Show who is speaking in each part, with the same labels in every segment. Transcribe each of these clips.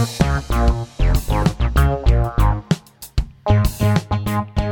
Speaker 1: Música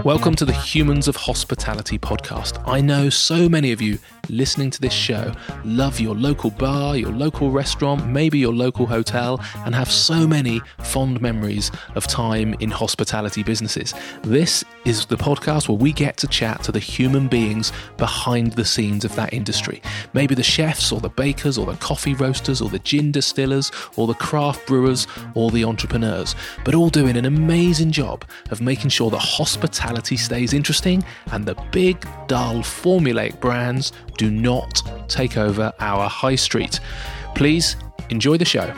Speaker 1: Welcome to the Humans of Hospitality podcast. I know so many of you listening to this show love your local bar, your local restaurant, maybe your local hotel, and have so many fond memories of time in hospitality businesses. This is the podcast where we get to chat to the human beings behind the scenes of that industry. Maybe the chefs, or the bakers, or the coffee roasters, or the gin distillers, or the craft brewers, or the entrepreneurs, but all doing an amazing job of making sure that hospitality stays interesting and the big, dull, formulaic brands do not take over our high street. Please enjoy the show.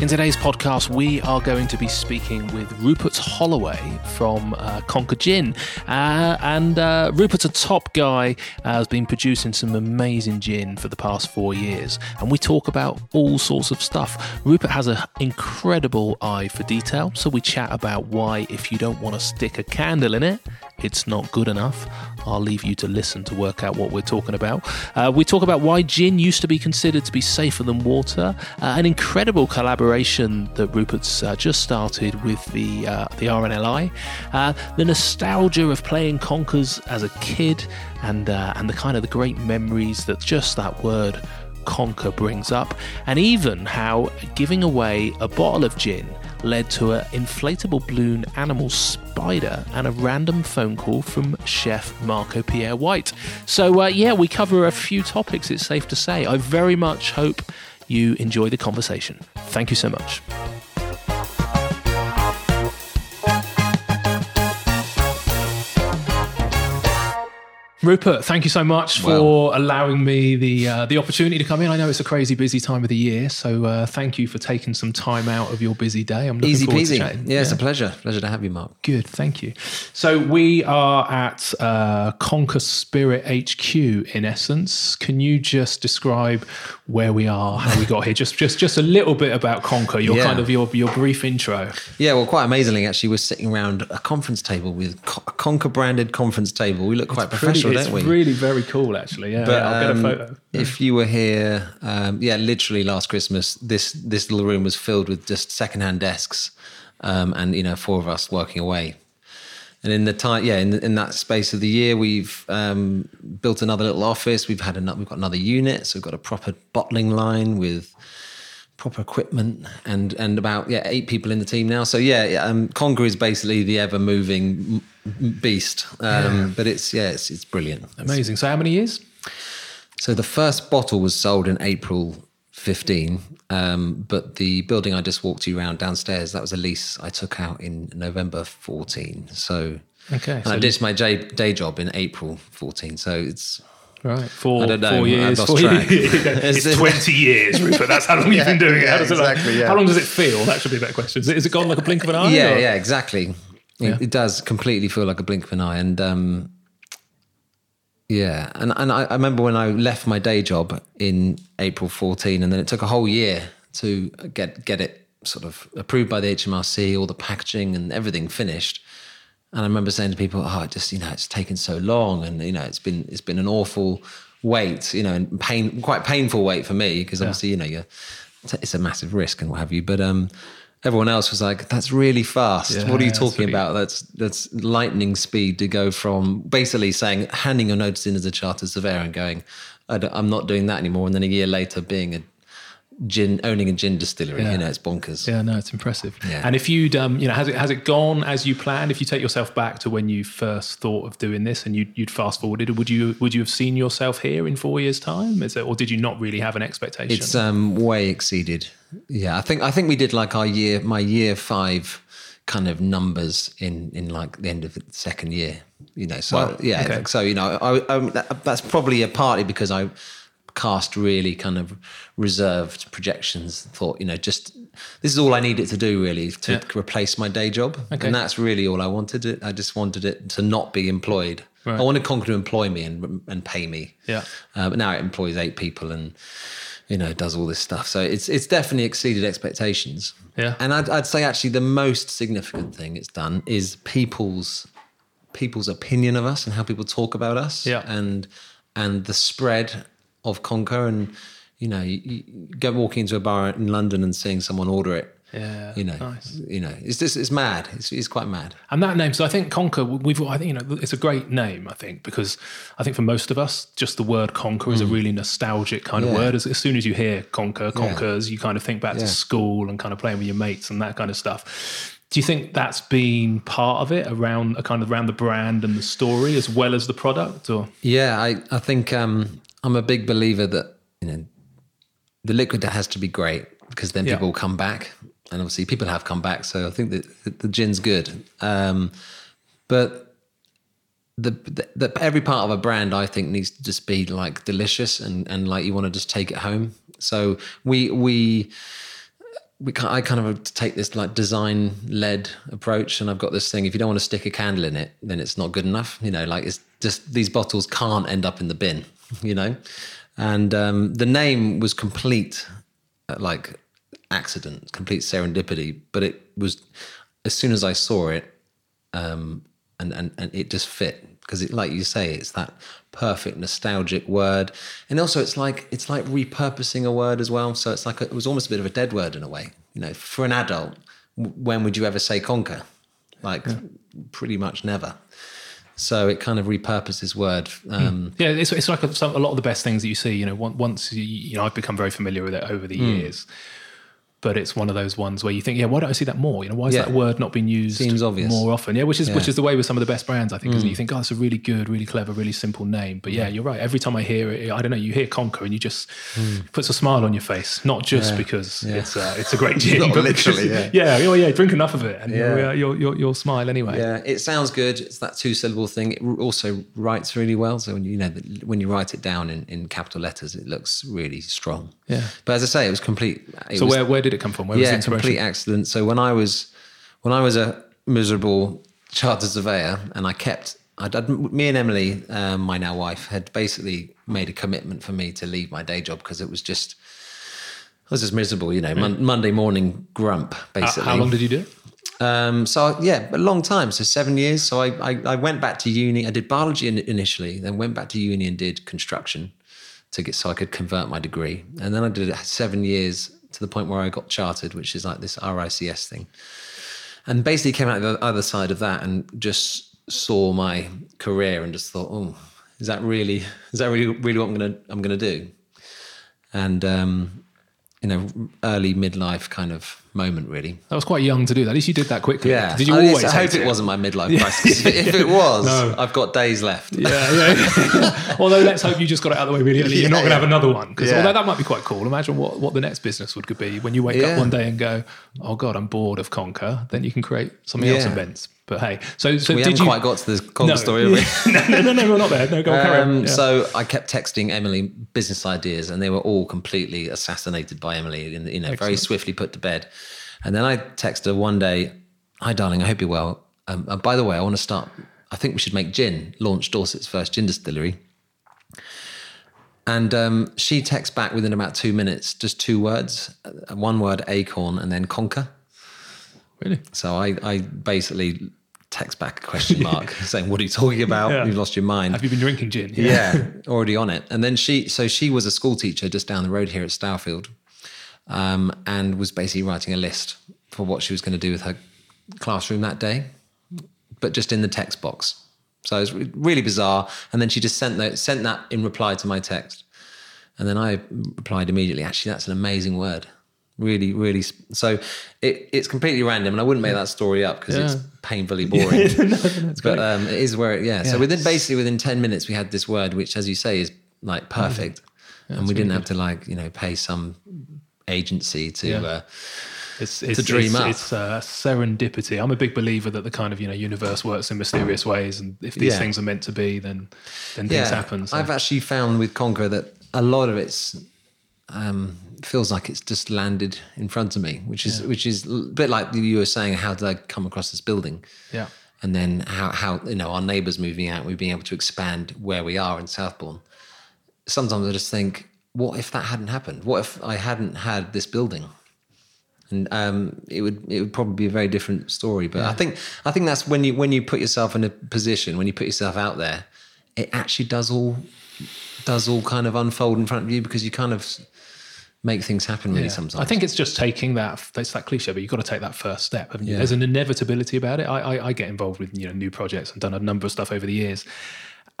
Speaker 1: In today's podcast, we are going to be speaking with Rupert Holloway from uh, Conker Gin. Uh, and uh, Rupert's a top guy, uh, has been producing some amazing gin for the past four years. And we talk about all sorts of stuff. Rupert has an incredible eye for detail. So we chat about why, if you don't want to stick a candle in it, it's not good enough. I'll leave you to listen to work out what we're talking about. Uh, we talk about why gin used to be considered to be safer than water, uh, an incredible collaboration that Rupert's uh, just started with the uh, the RNLI, uh, the nostalgia of playing Conkers as a kid, and uh, and the kind of the great memories that just that word conker brings up, and even how giving away a bottle of gin led to an inflatable balloon animal spider and a random phone call from chef Marco Pierre White. So, uh, yeah, we cover a few topics, it's safe to say. I very much hope you enjoy the conversation. Thank you so much. Rupert, thank you so much for
Speaker 2: Well-
Speaker 1: allowing me the uh, the opportunity to come in. I know it's a crazy busy time of the year, so uh, thank you for taking some time out of your busy day. I'm looking
Speaker 2: Easy
Speaker 1: forward to
Speaker 2: peasy.
Speaker 1: chatting.
Speaker 2: Yeah, it's a pleasure. Pleasure to have you, Mark.
Speaker 1: Good, thank you. So we are at uh, Conker Spirit HQ in essence. Can you just describe where we are, how we got here? Just, just, just a little bit about Conker. Your
Speaker 2: Yeah.
Speaker 1: kind of your your brief intro.
Speaker 2: Yeah, well, quite amazingly, actually, we're sitting around a conference table with co- a Conker branded conference table. We look quite professional,
Speaker 1: it's
Speaker 2: don't we?
Speaker 1: really very cool, actually. Yeah,
Speaker 2: But,
Speaker 1: yeah, I'll
Speaker 2: um,
Speaker 1: get a photo.
Speaker 2: If you were here, um, yeah, literally last Christmas, this this little room was filled with just secondhand desks, um, and you know, four of us working away. And in the time, yeah, in, in that space of the year, we've um, built another little office. We've had another, we've got another unit, so we've got a proper bottling line with proper equipment and and about yeah eight people in the team now. So yeah, yeah, um, Conker is basically the ever moving beast. Um, But it's yeah, it's it's brilliant.
Speaker 1: Amazing. So how many years?
Speaker 2: So the first bottle was sold in April 15, um, but the building I just walked you around downstairs, that was a lease I took out in November 14. So,
Speaker 1: Okay,
Speaker 2: and
Speaker 1: so-
Speaker 2: I did my day, day job in April 14. So it's
Speaker 1: Right, four,
Speaker 2: I don't know,
Speaker 1: four
Speaker 2: I've
Speaker 1: years.
Speaker 2: lost
Speaker 1: four
Speaker 2: track.
Speaker 1: years.
Speaker 2: Is
Speaker 1: it's 20 years, Rupert. That's how long you've been doing it. How,
Speaker 2: yeah,
Speaker 1: does it like-
Speaker 2: yeah.
Speaker 1: how long does it feel? That should be a better question. Is it, is it gone like a blink of an eye?
Speaker 2: yeah,
Speaker 1: or-
Speaker 2: yeah, exactly. It,
Speaker 1: Yeah.
Speaker 2: it does completely feel like a blink of an eye. And um, yeah, and, and I, I remember when I left my day job in April 14, and then it took a whole year to get get it sort of approved by the HMRC, all the packaging and everything finished. And I remember saying to people, "Oh, it just you know, it's taken so long, and you know, it's been it's been an awful wait, you know, and pain, quite painful wait for me because obviously, you know, you're it's a massive risk and what have you. But um, everyone else was like, "That's really fast.
Speaker 1: Yeah,
Speaker 2: what are you talking
Speaker 1: really-
Speaker 2: about? That's that's lightning speed to go from basically saying handing your notice in as a chartered surveyor and going, I'm not doing that anymore, and then a year later being a gin owning a gin distillery.
Speaker 1: Yeah.
Speaker 2: You know, it's bonkers.
Speaker 1: Yeah, no, it's impressive.
Speaker 2: Yeah.
Speaker 1: And if you'd, um, you know, has it has it gone as you planned? If you take yourself back to when you first thought of doing this, and you'd, you'd fast forwarded, would you would you have seen yourself here in four years' time? Is it, or did you not really have an expectation?
Speaker 2: It's um, way exceeded. Yeah, I think I think we did like our year, my year five kind of numbers in in like the end of the second year. You know, so
Speaker 1: Wow,
Speaker 2: yeah,
Speaker 1: okay.
Speaker 2: so you know, I, I, that's probably a partly because I cast really kind of reserved projections. Thought you know, just this is all I needed to do really to
Speaker 1: Yeah.
Speaker 2: replace my day job,
Speaker 1: Okay.
Speaker 2: and that's really all I wanted. It. I just wanted it to not be employed.
Speaker 1: Right.
Speaker 2: I wanted Conker to employ me and and pay me.
Speaker 1: Yeah.
Speaker 2: Uh, but now it employs eight people and you know does all this stuff. So it's it's definitely exceeded expectations.
Speaker 1: Yeah.
Speaker 2: And I'd, I'd say actually the most significant thing it's done is people's people's opinion of us and how people talk about us.
Speaker 1: Yeah.
Speaker 2: And and the spread of Conker, and you know, you, you go walking into a bar in London and seeing someone order it.
Speaker 1: Yeah,
Speaker 2: you know,
Speaker 1: nice.
Speaker 2: you know, it's just it's mad. It's, it's quite mad.
Speaker 1: And that name, so I think conker. We've, I think you know, it's a great name. I think because I think for most of us, just the word conker is a really nostalgic kind of
Speaker 2: Mm.
Speaker 1: Word. As, as soon as you hear conker, conkers, you kind of think back to school and kind of playing with your mates and that kind of stuff. Do you think that's been part of it around a kind of around the brand and the story as well as the product, or
Speaker 2: Yeah, I, I think um, I'm a big believer that you know the liquid has to be great because then
Speaker 1: Yeah.
Speaker 2: people will come back, and obviously people have come back. So I think that the, the gin's good, um, but the, the, the every part of a brand I think needs to just be like delicious and and like you want to just take it home. So we we we I kind of take this like design led approach, and I've got this thing. If you don't want to stick a candle in it, then it's not good enough. You know, like it's just these bottles can't end up in the bin. You know, and um, the name was complete, uh, like accident, complete serendipity. But it was as soon as I saw it, um, and and and it just fit because it, like you say, it's that perfect nostalgic word, and also it's like it's like repurposing a word as well. So it's like a, it was almost a bit of a dead word in a way. You know, for an adult, when would you ever say conker? Like, pretty much never. So it kind of repurposes word. Um,
Speaker 1: Yeah, it's, it's like a, some, a lot of the best things that you see. You know, once you, you know, I've become very familiar with it over the
Speaker 2: Hmm.
Speaker 1: years. But it's one of those ones where you think, yeah, why don't I see that more? You know, why is
Speaker 2: Yeah.
Speaker 1: that word not being used
Speaker 2: Seems obvious.
Speaker 1: more often? Yeah, which is which is the way with some of the best brands, I think. Isn't? You think, oh, it's a really good, really clever, really simple name. But yeah, you're right. Every time I hear it, I don't know, you hear Conker and you just it puts a smile on your face, not just because it's uh, it's a great gin, but because-
Speaker 2: literally,
Speaker 1: yeah, yeah, yeah, drink enough of it and
Speaker 2: Yeah.
Speaker 1: you'll, you'll, you'll you'll smile anyway.
Speaker 2: Yeah, it sounds good. It's that two syllable thing. It also writes really well. So when you, you know when you write it down in, in capital letters, it looks really strong.
Speaker 1: Yeah.
Speaker 2: But as I say, it was complete. It
Speaker 1: So
Speaker 2: was,
Speaker 1: where where did it come from? Where was the
Speaker 2: yeah, complete accident. So when I was when I was a miserable chartered surveyor, and I kept. I'd, I'd, me and Emily, um, my now wife, had basically made a commitment for me to leave my day job because it was just, I was just miserable, you know, mon- Monday morning grump,
Speaker 1: How-
Speaker 2: basically.
Speaker 1: how long did you do it?
Speaker 2: Um, so yeah, a long time. So seven years. So I, I, I went back to uni. I did biology in, initially, then went back to uni and did construction to get so I could convert my degree. And then I did seven years to the point where I got chartered, which is like this RICS thing. And basically came out the other side of that and just saw my career and just thought, oh, is that really is that really really what I'm gonna I'm gonna do? And um, you know, early midlife kind of moment really.
Speaker 1: That was quite young to do that. At least you did that quickly.
Speaker 2: Yeah.
Speaker 1: Did you always?
Speaker 2: I hope
Speaker 1: hate
Speaker 2: it, wasn't my midlife crisis. if it was,
Speaker 1: No.
Speaker 2: I've got days left.
Speaker 1: Yeah, yeah. although let's hope you just got it out of the way really early. You're not going to have another one because although that might be quite cool. Imagine what, what the next business would could be when you wake up one day and go, "Oh God, I'm bored of Conker." Then you can create something else
Speaker 2: Yeah.
Speaker 1: invents. But hey, so so
Speaker 2: We
Speaker 1: did
Speaker 2: haven't
Speaker 1: you?
Speaker 2: quite got to the Conker story, have we?
Speaker 1: no, no, no, no, we're not there. No, go on, carry on.
Speaker 2: Um,
Speaker 1: Yeah.
Speaker 2: So I kept texting Emily business ideas, and they were all completely assassinated by Emily, and you know, very swiftly put to bed. And then I texted her one day, "Hi, darling, I hope you're well. Um, uh, by the way, I want to start. I think we should make gin. Launch Dorset's first gin distillery." And um, she texts back within about two minutes, just two words, uh, one word, acorn, and then conker.
Speaker 1: really,
Speaker 2: So I, I basically text back a question mark saying, "What are you talking about?
Speaker 1: Yeah.
Speaker 2: You've lost your mind."
Speaker 1: have you been drinking gin?
Speaker 2: yeah, already on it. And then she, so she was a school teacher just down the road here at Stourfield, um, and was basically writing a list for what she was going to do with her classroom that day, but just in the text box. So it was really bizarre. And then she just sent that sent that in reply to my text, and then I replied immediately. Actually, that's an amazing word. Really, really. So it, it's completely random, and I wouldn't make that story up because it's painfully boring
Speaker 1: no, no,
Speaker 2: but um, it is where it, yeah. So within basically within ten minutes, we had this word, which, as you say, is like perfect, and we didn't have to like you know pay some agency to.
Speaker 1: Yeah.
Speaker 2: Uh,
Speaker 1: It's, it's,
Speaker 2: dream
Speaker 1: it's,
Speaker 2: up.
Speaker 1: It's uh, serendipity. I'm a big believer that the kind of you know universe works in mysterious ways, and if these
Speaker 2: Yeah.
Speaker 1: things are meant to be, then then
Speaker 2: yeah,
Speaker 1: things happen. So.
Speaker 2: I've actually found with Conker that a lot of it's um, feels like it's just landed in front of me, which is which is a bit like you were saying. How did I come across this building?
Speaker 1: yeah.
Speaker 2: and then how how you know our neighbours moving out, we've been able to expand where we are in Southbourne. Sometimes I just think, what if that hadn't happened? What if I hadn't had this building? And um, it would it would probably be a very different story. But I think I think that's when you when you put yourself in a position when you put yourself out there, it actually does all does all kind of unfold in front of you because you kind of make things happen really
Speaker 1: Yeah.
Speaker 2: sometimes.
Speaker 1: I think it's just taking that. It's that cliche, but you've got to take that first step.
Speaker 2: Yeah.
Speaker 1: There's an inevitability about it. I, I, I get involved with you know new projects and done a number of stuff over the years,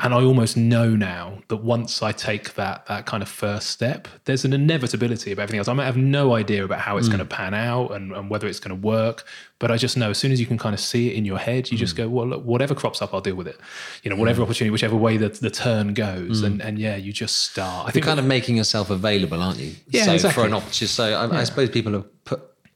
Speaker 1: and I almost know now that once I take that that kind of first step, there's an inevitability of everything else. I might have no idea about how it's
Speaker 2: Mm.
Speaker 1: going to pan out and, and whether it's going to work, but I just know as soon as you can kind of see it in your head, you just
Speaker 2: Mm.
Speaker 1: go, well, look, whatever crops up, I'll deal with it. You know, whatever opportunity, whichever way the, the turn goes, and and yeah, you just start. I
Speaker 2: Mm. You're
Speaker 1: think
Speaker 2: kind of making yourself available, aren't you?
Speaker 1: Yeah,
Speaker 2: so
Speaker 1: exactly.
Speaker 2: for an opportunity. So I, I suppose people have put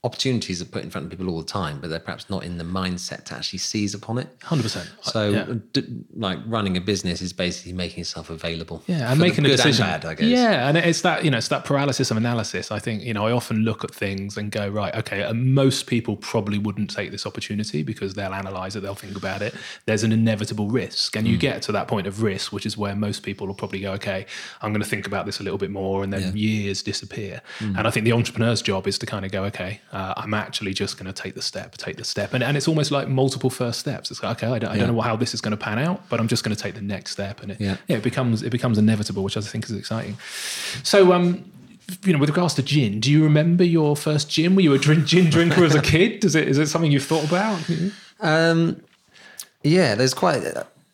Speaker 2: opportunities are put in front of people all the time, but they're perhaps not in the mindset to actually seize upon it.
Speaker 1: hundred percent.
Speaker 2: So,
Speaker 1: yeah.
Speaker 2: d- like running a business is basically making yourself available.
Speaker 1: Yeah, and making a
Speaker 2: good
Speaker 1: decision.
Speaker 2: and bad, I guess.
Speaker 1: Yeah, and it's that you know it's that paralysis of analysis. I think you know I often look at things and go right, okay. And most people probably wouldn't take this opportunity because they'll analyze it, they'll think about it. There's an inevitable risk, and you get to that point of risk, which is where most people will probably go, okay, I'm going to think about this a little bit more, and then years disappear.
Speaker 2: Mm.
Speaker 1: And I think the entrepreneur's job is to kind of go, okay, uh, I'm actually just going to take the step, take the step, and and it's almost like multiple first steps. It's like okay, I don't, I don't know how this is going to pan out, but I'm just going to take the next step, and it,
Speaker 2: Yeah.
Speaker 1: yeah, it becomes it becomes inevitable, which I think is exciting. So, um, you know, with regards to gin, do you remember your first gin? Were you a drink, gin drinker as a kid? Is it is it something you've thought about?
Speaker 2: Um, yeah, there's quite.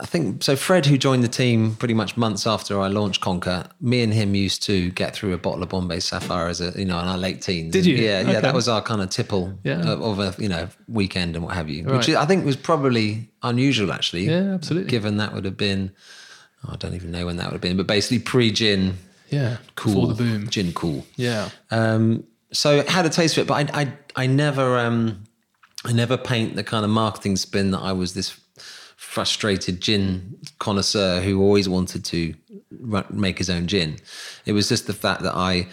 Speaker 2: I think so. Fred, who joined the team pretty much months after I launched Conker, me and him used to get through a bottle of Bombay Sapphire as a you know in our late teens.
Speaker 1: Did you?
Speaker 2: Yeah, yeah.
Speaker 1: Okay.
Speaker 2: That was our kind of tipple
Speaker 1: Yeah.
Speaker 2: of, of a you know weekend and what have you,
Speaker 1: Right.
Speaker 2: which I think was probably unusual actually.
Speaker 1: Yeah, absolutely.
Speaker 2: Given that would have been, oh, I don't even know when that would have been, but basically pre gin,
Speaker 1: Yeah,
Speaker 2: cool
Speaker 1: before the boom.
Speaker 2: gin cool.
Speaker 1: Yeah,
Speaker 2: Um, so I had a taste for it, but I, I, I never, um, I never paint the kind of marketing spin that I was this frustrated gin connoisseur who always wanted to run, make his own gin. It was just the fact that I,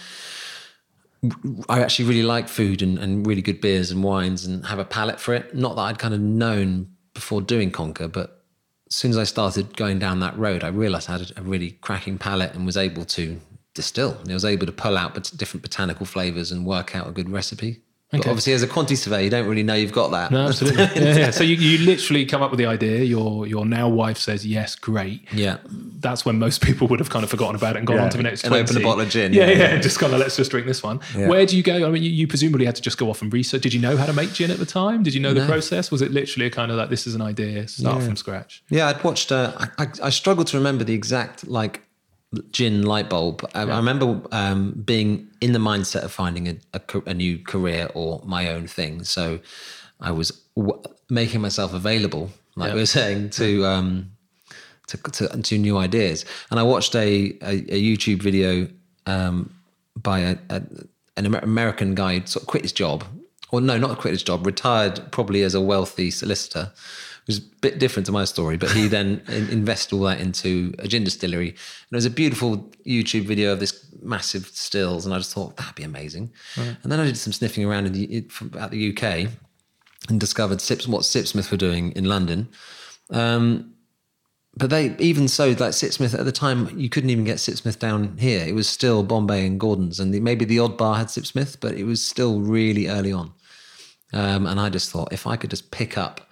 Speaker 2: I actually really like food and, and really good beers and wines and have a palate for it. Not that I'd kind of known before doing Conker, but as soon as I started going down that road, I realized I had a really cracking palate and was able to distill. I was able to pull out different botanical flavors and work out a good recipe.
Speaker 1: Okay.
Speaker 2: obviously, as a quantity surveyor, you don't really know you've got that.
Speaker 1: no, absolutely. yeah, yeah. So you, you literally come up with the idea. Your your now wife says yes, great.
Speaker 2: Yeah.
Speaker 1: That's when most people would have kind of forgotten about it and gone
Speaker 2: Yeah.
Speaker 1: on to the next
Speaker 2: And
Speaker 1: 20.
Speaker 2: opened a bottle of gin,
Speaker 1: Yeah,
Speaker 2: yeah.
Speaker 1: yeah. just kind of let's just drink this one. Where do you go? I mean, you, you presumably had to just go off and research. Did you know how to make gin at the time? Did you know the process? Was it literally a kind of like this is an idea, start from scratch?
Speaker 2: Yeah, I'd watched. Uh, I, I, I struggle to remember the exact like gin light bulb. I, I remember um, being in the mindset of finding a, a, a new career or my own thing. So I was w- making myself available, like we were saying, to um, to, to to new ideas. And I watched a a, a YouTube video um, by a, an Amer- American guy who sort of quit his job, or no, not quit his job, retired probably as a wealthy solicitor. It was a bit different to my story, but he then in- invested all that into a gin distillery. And it was a beautiful YouTube video of this massive stills, and I just thought that'd be amazing. And then I did some sniffing around in the, at the UK and discovered Sips, what Sipsmith were doing in London. Um, but they even so, like Sipsmith at the time, you couldn't even get Sipsmith down here. It was still Bombay and Gordon's, and the, maybe the odd bar had Sipsmith, but it was still really early on. Um, and I just thought if I could just pick up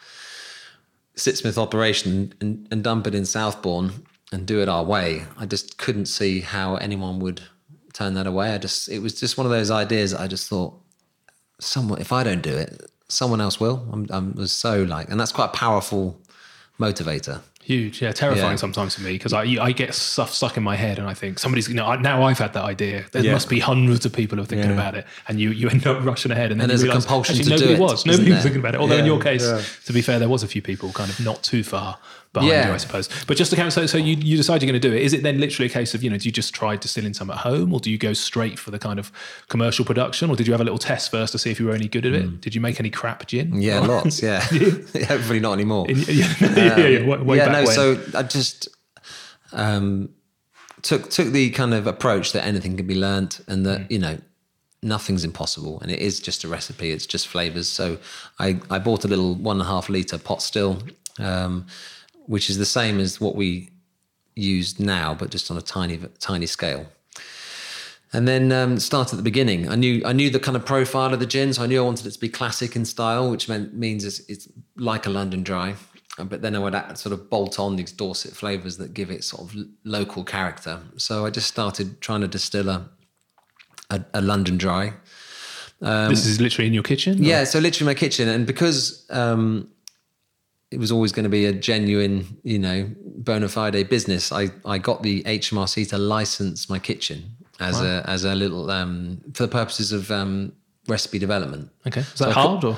Speaker 2: Sipsmith operation and, and dump it in Southbourne and do it our way, I just couldn't see how anyone would turn that away. I just it was just one of those ideas I just thought someone if I don't do it, someone else will. I'm, I was so like, and that's quite a powerful motivator.
Speaker 1: Huge, yeah, terrifying
Speaker 2: Yeah.
Speaker 1: sometimes for me because I I get stuff stuck in my head and I think somebody's you know now I've had that idea. There
Speaker 2: Yeah.
Speaker 1: must be hundreds of people who are thinking
Speaker 2: Yeah.
Speaker 1: about it, and you you end up rushing ahead and then
Speaker 2: And
Speaker 1: you
Speaker 2: there's a
Speaker 1: realise,
Speaker 2: compulsion
Speaker 1: actually,
Speaker 2: to do
Speaker 1: nobody
Speaker 2: it,
Speaker 1: was
Speaker 2: isn't
Speaker 1: nobody was
Speaker 2: there?
Speaker 1: thinking about it. Although in your case,
Speaker 2: Yeah.
Speaker 1: to be fair, there was a few people kind of not too far behind
Speaker 2: Yeah.
Speaker 1: you, I suppose. But just to count, so so you you decide you're going to do it. Is it then literally a case of you know do you just try distilling some at home, or do you go straight for the kind of commercial production, or did you have a little test first to see if you were any good at it? Did you make any crap gin?
Speaker 2: Yeah, lots. Yeah, hopefully not anymore.
Speaker 1: In- yeah, yeah, yeah, way, way
Speaker 2: yeah, no.
Speaker 1: when.
Speaker 2: So I just um, took took the kind of approach that anything can be learned and
Speaker 1: Mm.
Speaker 2: that you know nothing's impossible, and it is just a recipe. It's just flavors. So I I bought a little one and a half liter pot still, um, which is the same as what we used now, but just on a tiny tiny scale. And then um, start at the beginning. I knew I knew the kind of profile of the gin, so I knew I wanted it to be classic in style, which meant means it's, it's like a London Dry. Uh, But then I would add, sort of bolt on these Dorset flavors that give it sort of local character. So I just started trying to distill a, a, a London dry.
Speaker 1: this is literally in your kitchen. or-
Speaker 2: Yeah, so literally my kitchen, and because um, it was always going to be a genuine, you know, bona fide business, I I got the HMRC to license my kitchen as a as a little um, for the purposes of um, recipe development.
Speaker 1: Okay. Is
Speaker 2: So
Speaker 1: that
Speaker 2: I could-
Speaker 1: hard or?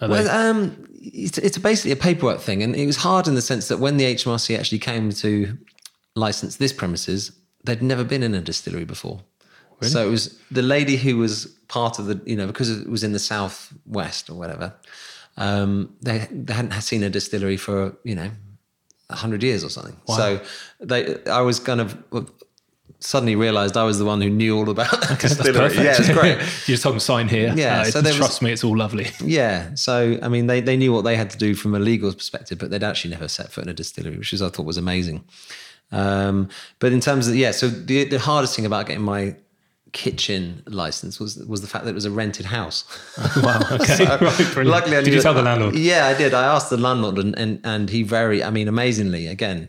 Speaker 2: Well, um, it's, it's basically a paperwork thing, and it was hard in the sense that when the HMRC actually came to license this premises, they'd never been in a distillery before. So it was the lady who was part of the, you know, because it was in the southwest or whatever. Um, they they hadn't seen a distillery for you know hundred years or something. So they, I was kind of suddenly realised I was the one who knew all about the distillery. Yeah, it's great.
Speaker 1: you just told them sign here.
Speaker 2: Yeah,
Speaker 1: Uh,
Speaker 2: so there was-
Speaker 1: trust me, it's all lovely.
Speaker 2: Yeah. So, I mean, they, they knew what they had to do from a legal perspective, but they'd actually never set foot in a distillery, which is, I thought was amazing. Um, but in terms of, yeah, so the, the hardest thing about getting my kitchen license was was the fact that it was a rented house.
Speaker 1: wow. Okay. right. Brilliant.
Speaker 2: Luckily, I
Speaker 1: did you tell the landlord?
Speaker 2: Yeah, I did. I asked the landlord, and and, and he very, I mean, amazingly, again,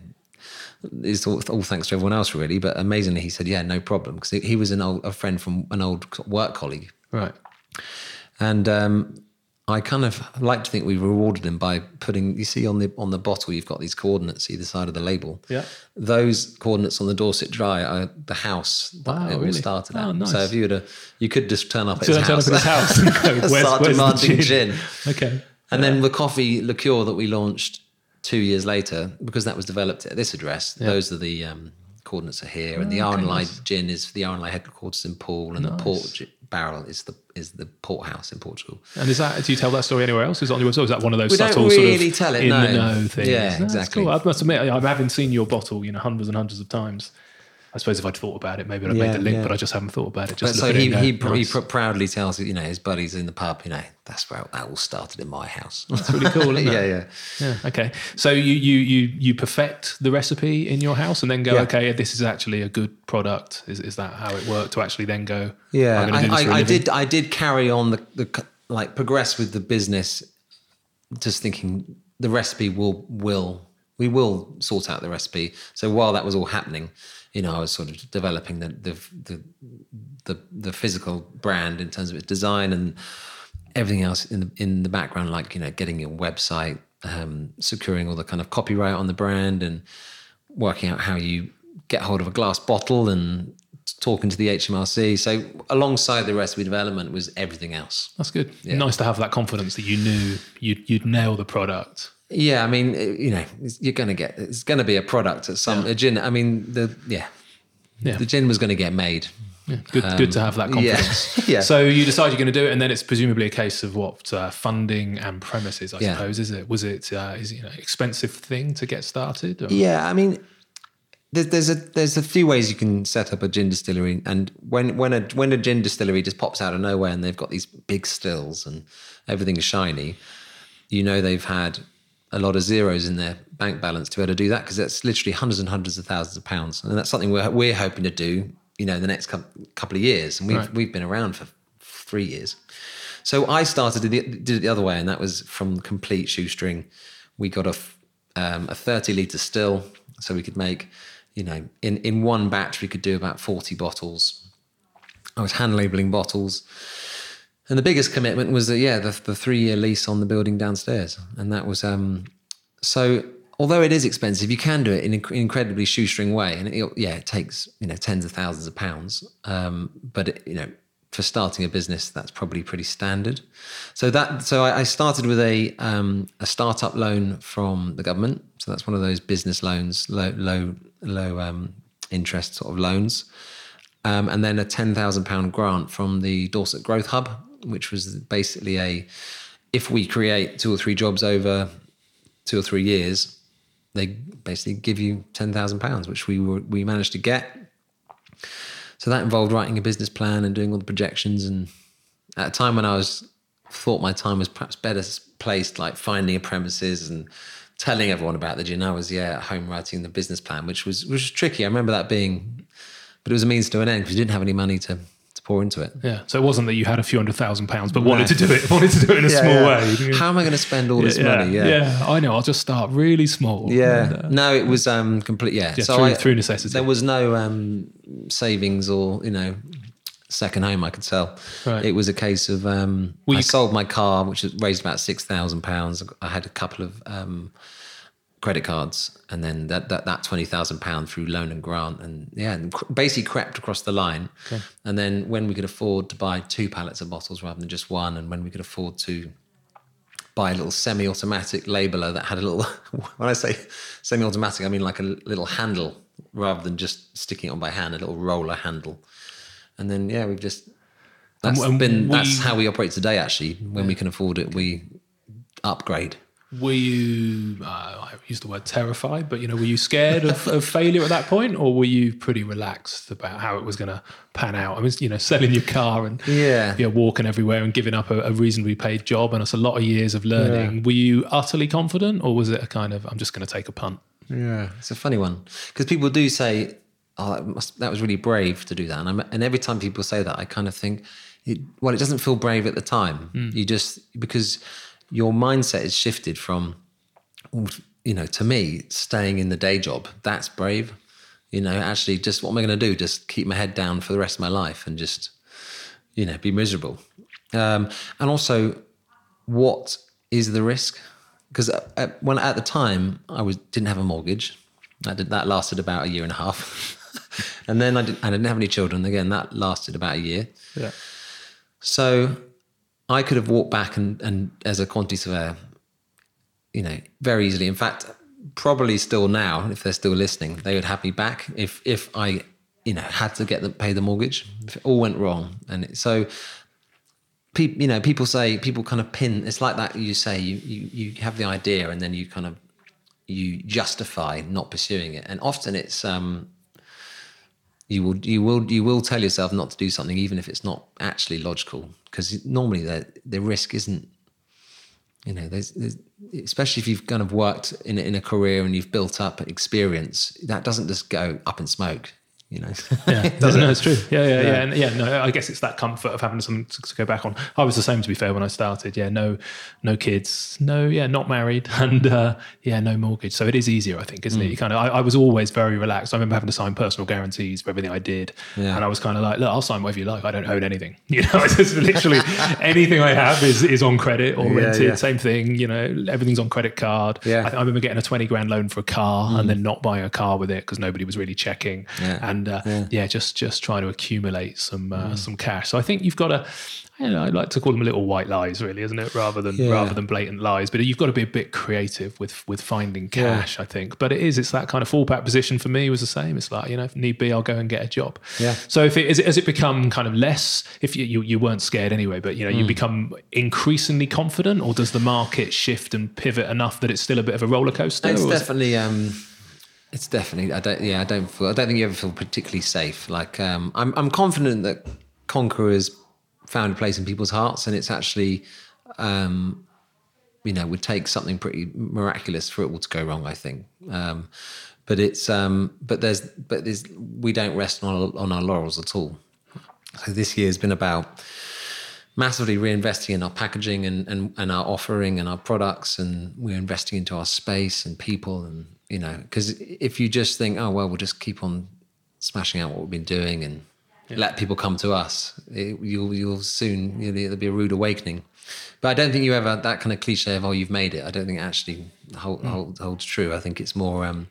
Speaker 2: it's all, all thanks to everyone else, really. But amazingly, he said, "Yeah, no problem," because he, he was an old a friend from an old work colleague,
Speaker 1: Right.
Speaker 2: and um, I kind of like to think we rewarded him by putting. You see on the on the bottle, you've got these coordinates either side of the label.
Speaker 1: Yeah.
Speaker 2: Those coordinates on the Dorset Dry are the house that
Speaker 1: Wow,
Speaker 2: it all
Speaker 1: really?
Speaker 2: started at.
Speaker 1: Oh, nice.
Speaker 2: So if you were to, you could just turn up at
Speaker 1: So
Speaker 2: his
Speaker 1: turn up
Speaker 2: house,
Speaker 1: at house and go, "Where's-
Speaker 2: start
Speaker 1: where's
Speaker 2: demanding
Speaker 1: gin?"
Speaker 2: gin.
Speaker 1: Okay.
Speaker 2: And then the coffee liqueur that we launched two years later, because that was developed at this address, those are the um, coordinates are here, and the
Speaker 1: Oh, okay,
Speaker 2: RNLI gin is for the RNLI headquarters in Poole, and the port barrel is the is the port house in Portugal.
Speaker 1: And is that? Do you tell that story anywhere else? Is it on your website? Is that one of those
Speaker 2: We don't
Speaker 1: subtle
Speaker 2: really
Speaker 1: sort of
Speaker 2: tell it,
Speaker 1: in
Speaker 2: no.
Speaker 1: the know things?
Speaker 2: Yeah,
Speaker 1: No,
Speaker 2: exactly.
Speaker 1: cool. I must admit, I haven't seen your bottle, you know, hundreds and hundreds of times. I suppose if I'd thought about it, maybe I'd
Speaker 2: Yeah,
Speaker 1: made the link,
Speaker 2: yeah.
Speaker 1: but I just haven't thought about it. Just
Speaker 2: so he he, pr- he proudly tells you know his buddies in the pub, you know that's where that all started in my house.
Speaker 1: That's really cool, isn't it?
Speaker 2: yeah, yeah.
Speaker 1: Yeah. Okay. So you you you you perfect the recipe in your house and then go,
Speaker 2: Yeah.
Speaker 1: okay, this is actually a good product. Is is that how it worked to actually then go?
Speaker 2: Yeah, I,
Speaker 1: this for a
Speaker 2: I, I did. I did carry on the, the like progress with the business, just thinking the recipe will will we will sort out the recipe. So while that was all happening, you know, I was sort of developing the the the the, the physical brand in terms of its design and everything else in the in the background, like you know, getting your website, um, securing all the kind of copyright on the brand, and working out how you get hold of a glass bottle and talking to the HMRC. So alongside the recipe development was everything else.
Speaker 1: That's good. Nice to have that confidence that you knew you'd you'd nail the product.
Speaker 2: Yeah, I mean, you know, you're going to get it's going to be a product at some a gin. I mean, the yeah,
Speaker 1: Yeah.
Speaker 2: the gin was going to get made.
Speaker 1: Yeah, good, good to have that
Speaker 2: yeah.
Speaker 1: confidence.
Speaker 2: Yeah.
Speaker 1: So you decide you're going to do it, and then it's presumably a case of what uh, funding and premises, I
Speaker 2: Yeah.
Speaker 1: suppose. Is it? Was it? Uh, is it you know, expensive thing to get started? Or?
Speaker 2: Yeah, I mean, there's, there's a there's a few ways you can set up a gin distillery, and when when a when a gin distillery just pops out of nowhere and they've got these big stills and everything's shiny, you know they've had a lot of zeros in their bank balance to be able to do that because that's literally hundreds and hundreds of thousands of pounds, and that's something we're we're hoping to do, you know, in the next couple of years, and we've
Speaker 1: Right.
Speaker 2: we've been around for three years. So I started did it the other way, and that was from complete shoestring. We got a um, a thirty liter still, so we could make, you know, in in one batch we could do about forty bottles. I was hand labeling bottles, and the biggest commitment was that yeah, the, the three year lease on the building downstairs, and that was um, so. Although it is expensive, you can do it in an incredibly shoestring way, and it, yeah, it takes you know tens of thousands of pounds. Um, but it, you know, for starting a business, that's probably pretty standard. So that so I, I started with a um, a startup loan from the government. So that's one of those business loans, low low low um, interest sort of loans, um, and then a ten thousand pound grant from the Dorset Growth Hub, which was basically a if we create two or three jobs over two or three years, they basically give you ten thousand pounds, which we were we managed to get. So that involved writing a business plan and doing all the projections. And at a time when I was thought my time was perhaps better placed, like finding a premises and telling everyone about the gin, I was yeah at home writing the business plan, which was which was tricky. I remember that being, but it was a means to an end because we didn't have any money to to pour into it.
Speaker 1: Yeah. So it wasn't that you had a few hundred thousand pounds, but wanted to do it, wanted to do it in a small way.
Speaker 2: How am I going to spend all this
Speaker 1: yeah,
Speaker 2: money? Yeah.
Speaker 1: yeah, I know. I'll just start really small.
Speaker 2: Yeah.
Speaker 1: And, uh,
Speaker 2: no, it was um complete. Yeah.
Speaker 1: yeah,
Speaker 2: so
Speaker 1: through,
Speaker 2: I,
Speaker 1: through necessity.
Speaker 2: there was no um savings or you know second home I could sell.
Speaker 1: Right.
Speaker 2: It was a case of um
Speaker 1: Well,
Speaker 2: I sold my car, which raised about six thousand pounds. I had a couple of um credit cards, and then that that, that twenty thousand pound through loan and grant, and yeah, and basically crept across the line. And then when we could afford to buy two pallets of bottles rather than just one, and when we could afford to buy a little semi-automatic labeler that had a little when i say semi-automatic i mean like a little handle rather than just sticking it on by hand a little roller handle. And then yeah we've just that's
Speaker 1: and
Speaker 2: been
Speaker 1: we-
Speaker 2: that's how we operate today actually. When we can afford it we upgrade
Speaker 1: Were you, uh, I use the word terrified, but you know, were you scared of, of failure at that point, or were you pretty relaxed about how it was going to pan out? I mean, you know, selling your car and
Speaker 2: Yeah.
Speaker 1: you know, walking everywhere and giving up a, a reasonably paid job, and it's a lot of years of learning. Were you utterly confident, or was it a kind of, I'm just going to take a punt?
Speaker 2: Yeah, it's a funny one because people do say, "Oh, that, must, that was really brave to do that," and, I'm, and every time people say that, I kind of think, it, "Well, it doesn't feel brave at the time. You just because your mindset is shifted from, you know, to me, staying in the day job that's brave. You know, actually, just what am I going to do? Just keep my head down for the rest of my life and just, you know, be miserable. Um, and also, what is the risk? Because at, when at the time I was didn't have a mortgage, that did, that lasted about a year and a half, and then I didn't, I didn't have any children. Again, that lasted about a year.
Speaker 1: Yeah.
Speaker 2: So I could have walked back and, and as a quantity you know, very easily. In fact, probably still now, if they're still listening, they would have me back if if I, you know, had to get the pay the mortgage. If it all went wrong, and it, so people, you know, people say people kind of pin. It's like that. You say you you you have the idea, and then you kind of you justify not pursuing it, and often it's um you will you will you will tell yourself not to do something even if it's not actually logical because normally the the risk isn't you know there's, there's especially if you've kind of worked in in a career and you've built up experience that doesn't just go up in smoke you know
Speaker 1: Yeah, no, no, it's true. Yeah, yeah, yeah, and yeah. No, I guess it's that comfort of having something to, to go back on. I was the same, to be fair, when I started. Yeah, no, no kids, no, yeah, not married, and uh, yeah, no mortgage. So it is easier, I think, isn't it? You kind of, I, I was always very relaxed. I remember having to sign personal guarantees for everything I did,
Speaker 2: Yeah.
Speaker 1: and I was kind of like, look, I'll sign whatever you like. I don't own anything. You know, it's just literally anything I have is is on credit or
Speaker 2: Yeah,
Speaker 1: rented.
Speaker 2: yeah.
Speaker 1: Same thing. You know, everything's on credit card.
Speaker 2: Yeah.
Speaker 1: I, I remember getting a twenty grand loan for a car and then not buying a car with it because nobody was really checking.
Speaker 2: Yeah.
Speaker 1: And uh,
Speaker 2: Yeah.
Speaker 1: yeah, just just trying to accumulate some uh, some cash. So I think you've got to, you know, I like to call them little white lies, really, isn't it? Rather than
Speaker 2: Yeah.
Speaker 1: rather than blatant lies. But you've got to be a bit creative with with finding cash. I think. But it is. It's that kind of fallback position for me was the same. It's like you know, if need be, I'll go and get a job.
Speaker 2: Yeah.
Speaker 1: So if it is, it has it become kind of less? If you you, you weren't scared anyway, but you know, you
Speaker 2: Mm.
Speaker 1: become increasingly confident, or does the market shift and pivot enough that it's still a bit of a roller coaster?
Speaker 2: It's
Speaker 1: is it-
Speaker 2: definitely um it's definitely I don't yeah, I don't feel I don't think you ever feel particularly safe. Like um I'm I'm confident that Conker's found a place in people's hearts and it's actually um you know, would take something pretty miraculous for it all to go wrong, I think. Um but it's um but there's but there's we don't rest on our, on our laurels at all. So this year has been about massively reinvesting in our packaging and, and, and our offering and our products and we're investing into our space and people and you know because if you just think oh well we'll just keep on smashing out what we've been doing and let people come to us it, you'll you'll soon you know, there'll be a rude awakening. But I don't think you ever that kind of cliche of oh you've made it I don't think it actually hold, hold, holds true. I think it's more um,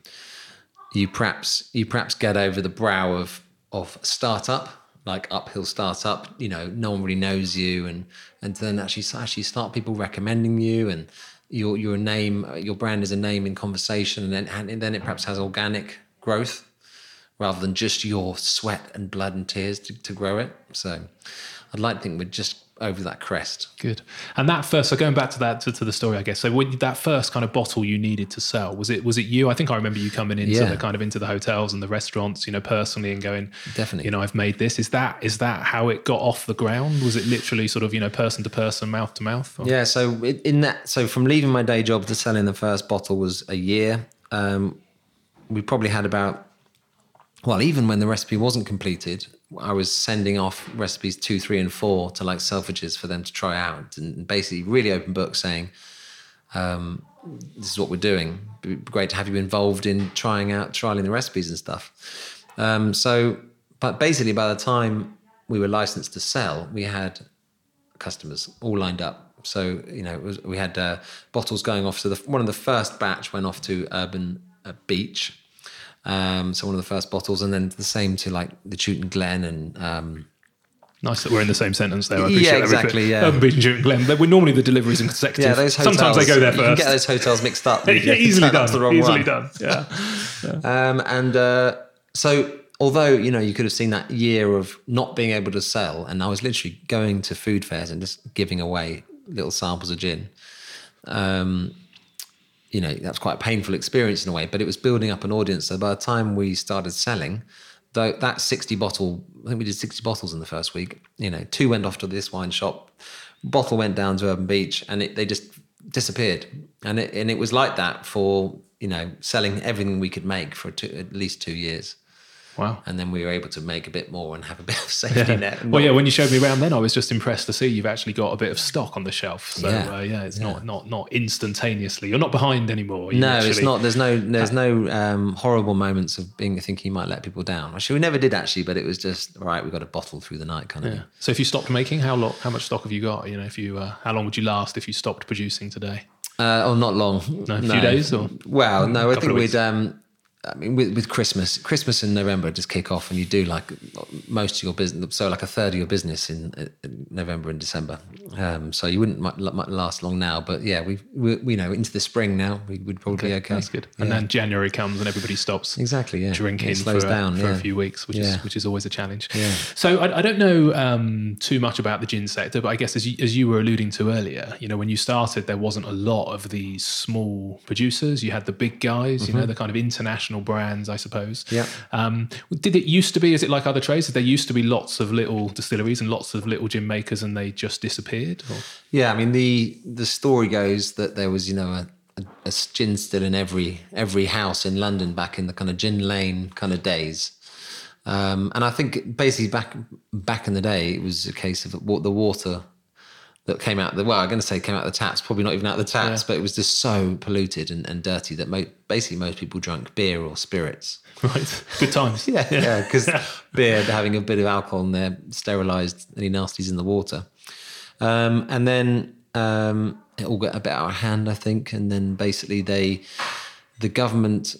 Speaker 2: you perhaps you perhaps get over the brow of of startup like uphill startup you know no one really knows you and and then actually actually start people recommending you and your your name your brand is a name in conversation and then and then it perhaps has organic growth rather than just your sweat and blood and tears to, to grow it. So I'd like to think we're just over that crest
Speaker 1: Good. And that first, so going back to that to, to the story, I guess. So when that first kind of bottle you needed to sell, was it was it you? I think I remember you coming into
Speaker 2: Yeah.
Speaker 1: the kind of into the hotels and the restaurants, you know, personally, and going,
Speaker 2: Definitely.
Speaker 1: you know, I've made this. Is that is that how it got off the ground? Was it literally sort of you know person to person, mouth to mouth?
Speaker 2: Yeah, so in in that, so from leaving my day job to selling the first bottle was a year. Um, we probably had about well, even when the recipe wasn't completed, I was sending off recipes two, three, and four to like Selfridges for them to try out, and basically really open book saying, um, "This is what we're doing. It'd be great to have you involved in trying out, trialing the recipes and stuff." Um, so, but basically, by the time we were licensed to sell, we had customers all lined up. So you know, was, we had uh, bottles going off. So the, one of the first batch went off to Urban uh, Beach. Um, so one of the first bottles, and then the same to like the Chewton Glen and um,
Speaker 1: Nice that we're in the same sentence there. I appreciate Yeah,
Speaker 2: exactly,
Speaker 1: everything.
Speaker 2: yeah.
Speaker 1: Urban Beach and Glen. They- We're normally the deliveries in consecutive.
Speaker 2: yeah, those hotels.
Speaker 1: Sometimes they go there first.
Speaker 2: You can get those hotels mixed up.
Speaker 1: Yeah, easily done.
Speaker 2: the wrong
Speaker 1: easily
Speaker 2: one.
Speaker 1: done. Yeah.
Speaker 2: Um, and uh, so, although you know, you could have seen that year of not being able to sell, and I was literally going to food fairs and just giving away little samples of gin. Um, you know, that's quite a painful experience in a way, but it was building up an audience. So by the time we started selling, though that 60 bottle, I think we did 60 bottles in the first week. You know, two went off to this wine shop, bottle went down to Urban Beach, and it, they just disappeared. And it and it was like that for you know selling everything we could make for two, at least two years.
Speaker 1: Wow.
Speaker 2: And then we were able to make a bit more and have a bit of safety net.
Speaker 1: Well, yeah. When you showed me around, then I was just impressed to see you've actually got a bit of stock on the shelf. So
Speaker 2: Yeah.
Speaker 1: uh, yeah, it's not not not instantaneously. You're not behind anymore. You
Speaker 2: No, it's not. There's no. There's no um, horrible moments of being thinking you might let people down. Actually, we never did actually, but it was just all right. We got a bottle through the night kind of.
Speaker 1: Yeah.
Speaker 2: thing.
Speaker 1: So if you stopped making, how long? How much stock have you got? You know, if you, uh, how long would you last if you stopped producing today?
Speaker 2: Uh, oh, not long.
Speaker 1: No, a few days or
Speaker 2: Well, no, I think we'd. Um, I mean, with, with Christmas, Christmas and November just kick off, and you do like most of your business. So, like a third of your business in, in November and December. Um, so you wouldn't might, might last long now, but yeah, we we we know into the spring now. We would probably be okay.
Speaker 1: That's good. And then January comes and everybody stops
Speaker 2: exactly. Yeah,
Speaker 1: drinking
Speaker 2: it slows
Speaker 1: for,
Speaker 2: down
Speaker 1: for
Speaker 2: yeah.
Speaker 1: a few weeks, which is which is always a challenge.
Speaker 2: Yeah.
Speaker 1: So I, I don't know um, too much about the gin sector, but I guess as you, as you were alluding to earlier, you know, when you started, there wasn't a lot of these small producers. You had the big guys, you know, the kind of international brands, I suppose.
Speaker 2: Yeah.
Speaker 1: Um, did it used to be? Is it like other trades? Did there used to be lots of little distilleries and lots of little gin makers, and they just disappeared? Or?
Speaker 2: Yeah, I mean the the story goes that there was you know a, a, a gin still in every every house in London back in the kind of gin lane kind of days, um, and I think basically back back in the day it was a case of the water that came out the well I'm going to say came out the taps probably not even out the taps but it was just so polluted and, and dirty that mo- basically most people drank beer or spirits.
Speaker 1: Right. Good times.
Speaker 2: Yeah, yeah, because beer having a bit of alcohol in there sterilised any nasties in the water. Um, and then um, it all got a bit out of hand, I think. And then basically they, the government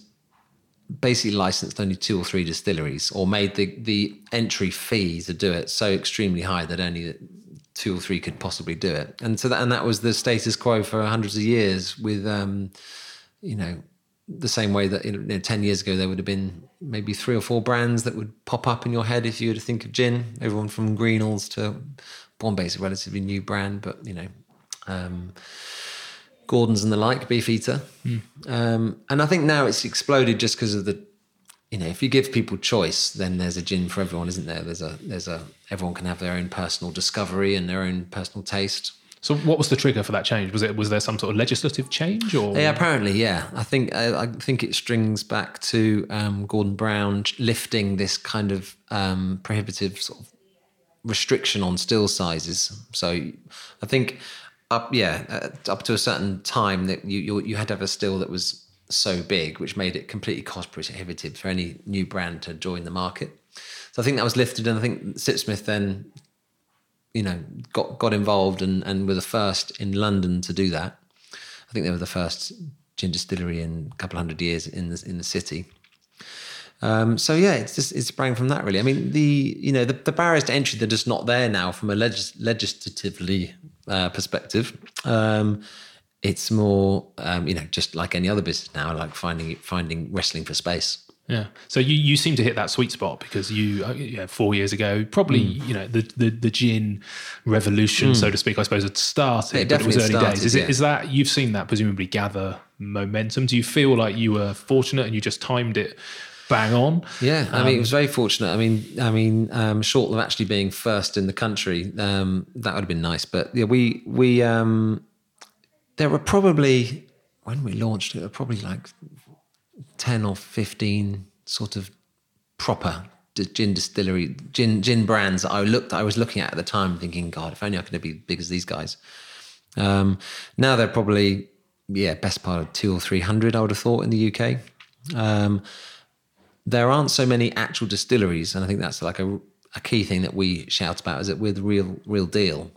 Speaker 2: basically licensed only two or three distilleries or made the, the entry fee to do it so extremely high that only two or three could possibly do it. And so that, and that was the status quo for hundreds of years with, um, you know, the same way that you know, 10 years ago there would have been maybe three or four brands that would pop up in your head if you were to think of gin. Everyone from greenalls to bombay's a relatively new brand but you know um, gordon's and the like beefeater um, and i think now it's exploded just because of the you know if you give people choice then there's a gin for everyone isn't there there's a there's a everyone can have their own personal discovery and their own personal taste
Speaker 1: So what was the trigger for that change? Was it was there some sort of legislative change or
Speaker 2: Yeah, apparently, yeah. I think I, I think it strings back to um, Gordon Brown lifting this kind of um, prohibitive sort of restriction on still sizes. So I think up, yeah, uh, up to a certain time that you, you you had to have a still that was so big, which made it completely cost prohibitive for any new brand to join the market. So I think that was lifted, and I think Sipsmith then you know, got got involved and and were the first in London to do that. I think they were the first gin distillery in a couple hundred years in the in the city. Um, so yeah, it's just it sprang from that really. I mean, the you know the, the barriers to entry they're just not there now from a legis- legislatively uh, perspective. Um, it's more um, you know just like any other business now, like finding finding wrestling for space.
Speaker 1: Yeah. So you, you seem to hit that sweet spot because you, uh, yeah, four years ago, probably,
Speaker 2: Hmm.
Speaker 1: you know, the, the, the gin revolution, so to speak, I suppose, had started,
Speaker 2: It
Speaker 1: but it was early
Speaker 2: started,
Speaker 1: days. Is,
Speaker 2: yeah.
Speaker 1: it, is that, you've seen that presumably gather momentum? Do you feel like you were fortunate and you just timed it bang on?
Speaker 2: Yeah, I mean, it was very fortunate. I mean, I mean, um, short of actually being first in the country, um, that would have been nice. But yeah, we we um, there were probably when we launched it, there were probably like ten or fifteen sort of proper gin distillery, gin gin brands that I looked I was looking at at the time, thinking, God, if only I could be as big as these guys. Um, now they're probably yeah best part of two or three hundred. I would have thought in the UK. Um, there aren't so many actual distilleries, and I think that's like a, a key thing that we shout about is that we're the real real deal.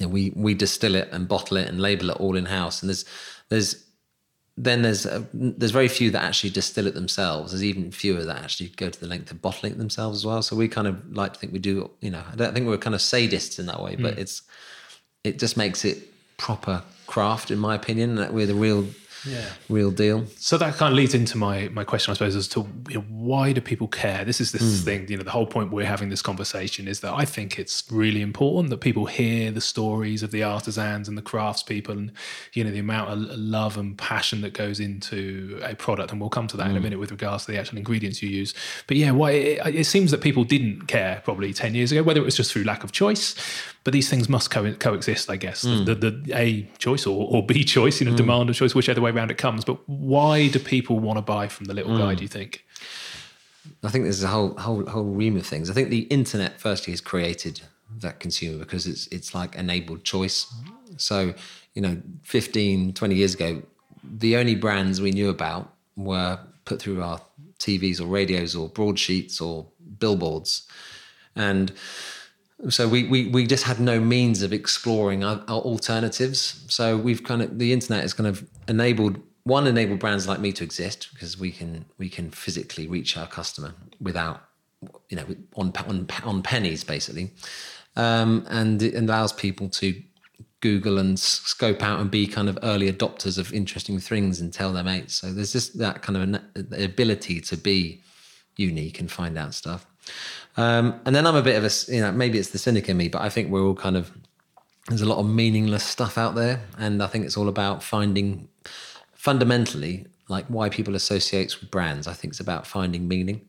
Speaker 2: Know, we we distill it and bottle it and label it all in house, and there's there's then there's a, there's very few that actually distill it themselves. There's even fewer that actually go to the length of bottling it themselves as well. So we kind of like to think we do. You know, I don't think we're kind of sadists in that way, but hmm. it's it just makes it proper craft, in my opinion. That we're the real
Speaker 1: Yeah.
Speaker 2: real deal.
Speaker 1: So that kind of leads into my my question, I suppose, as to you know, why do people care? This is this hmm. thing, you know, the whole point we're having this conversation is that I think it's really important that people hear the stories of the artisans and the craftspeople, and you know the amount of love and passion that goes into a product. And we'll come to that in a hmm. minute with regards to the actual ingredients you use. But yeah, why it, it seems that people didn't care probably ten years ago, whether it was just through lack of choice. But these things must co- coexist, I guess. The, hmm. the, the A choice or, or B choice, you know, hmm. demand or choice, whichever way around it comes. But why do people want to buy from the little guy? Hmm. Do you think?
Speaker 2: I think there's a whole whole whole ream of things. I think the internet firstly has created that consumer because it's it's like enabled choice. So, you know, 15, 20 years ago, the only brands we knew about were put through our TVs or radios or broadsheets or billboards. And so we, we we just had no means of exploring our, our alternatives. So we've kind of the internet has kind of enabled one enabled brands like me to exist because we can we can physically reach our customer without you know on on on pennies basically, um, and it allows people to Google and scope out and be kind of early adopters of interesting things and tell their mates. So there's just that kind of an, ability to be unique and find out stuff. Um, and then I'm a bit of a, you know, maybe it's the cynic in me, but I think we're all kind of, there's a lot of meaningless stuff out there. And I think it's all about finding fundamentally like why people associate with brands. I think it's about finding meaning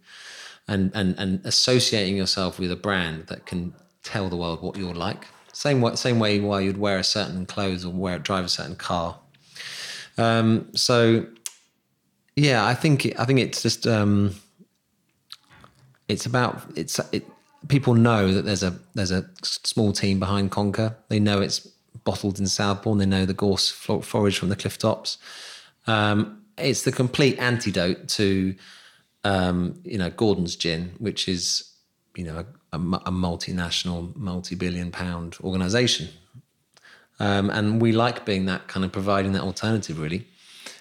Speaker 2: and, and, and associating yourself with a brand that can tell the world what you're like. Same way, same way why you'd wear a certain clothes or wear drive a certain car. Um, so yeah, I think I think it's just um, it's about it's it. People know that there's a there's a small team behind Conker. They know it's bottled in Southbourne. They know the gorse forage from the cliff tops. Um, it's the complete antidote to um, you know Gordon's gin, which is you know a, a multinational, multi-billion pound organization. Um, and we like being that kind of providing that alternative, really.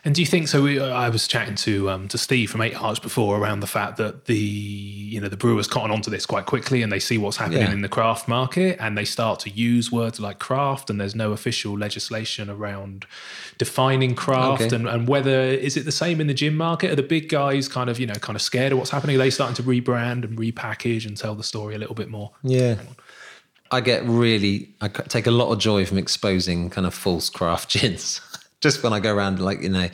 Speaker 1: And do you think so? We, I was chatting to um, to Steve from Eight Hearts before around the fact that the you know the brewers cotton onto this quite quickly and they see what's happening
Speaker 2: Yeah.
Speaker 1: in the craft market and they start to use words like craft and there's no official legislation around defining craft
Speaker 2: Okay.
Speaker 1: and, and whether is it the same in the gym market? Are the big guys kind of you know kind of scared of what's happening? Are they starting to rebrand and repackage and tell the story a little bit more?
Speaker 2: Yeah. I get really, I take a lot of joy from exposing kind of false craft gins. Just when I go around, like, you know,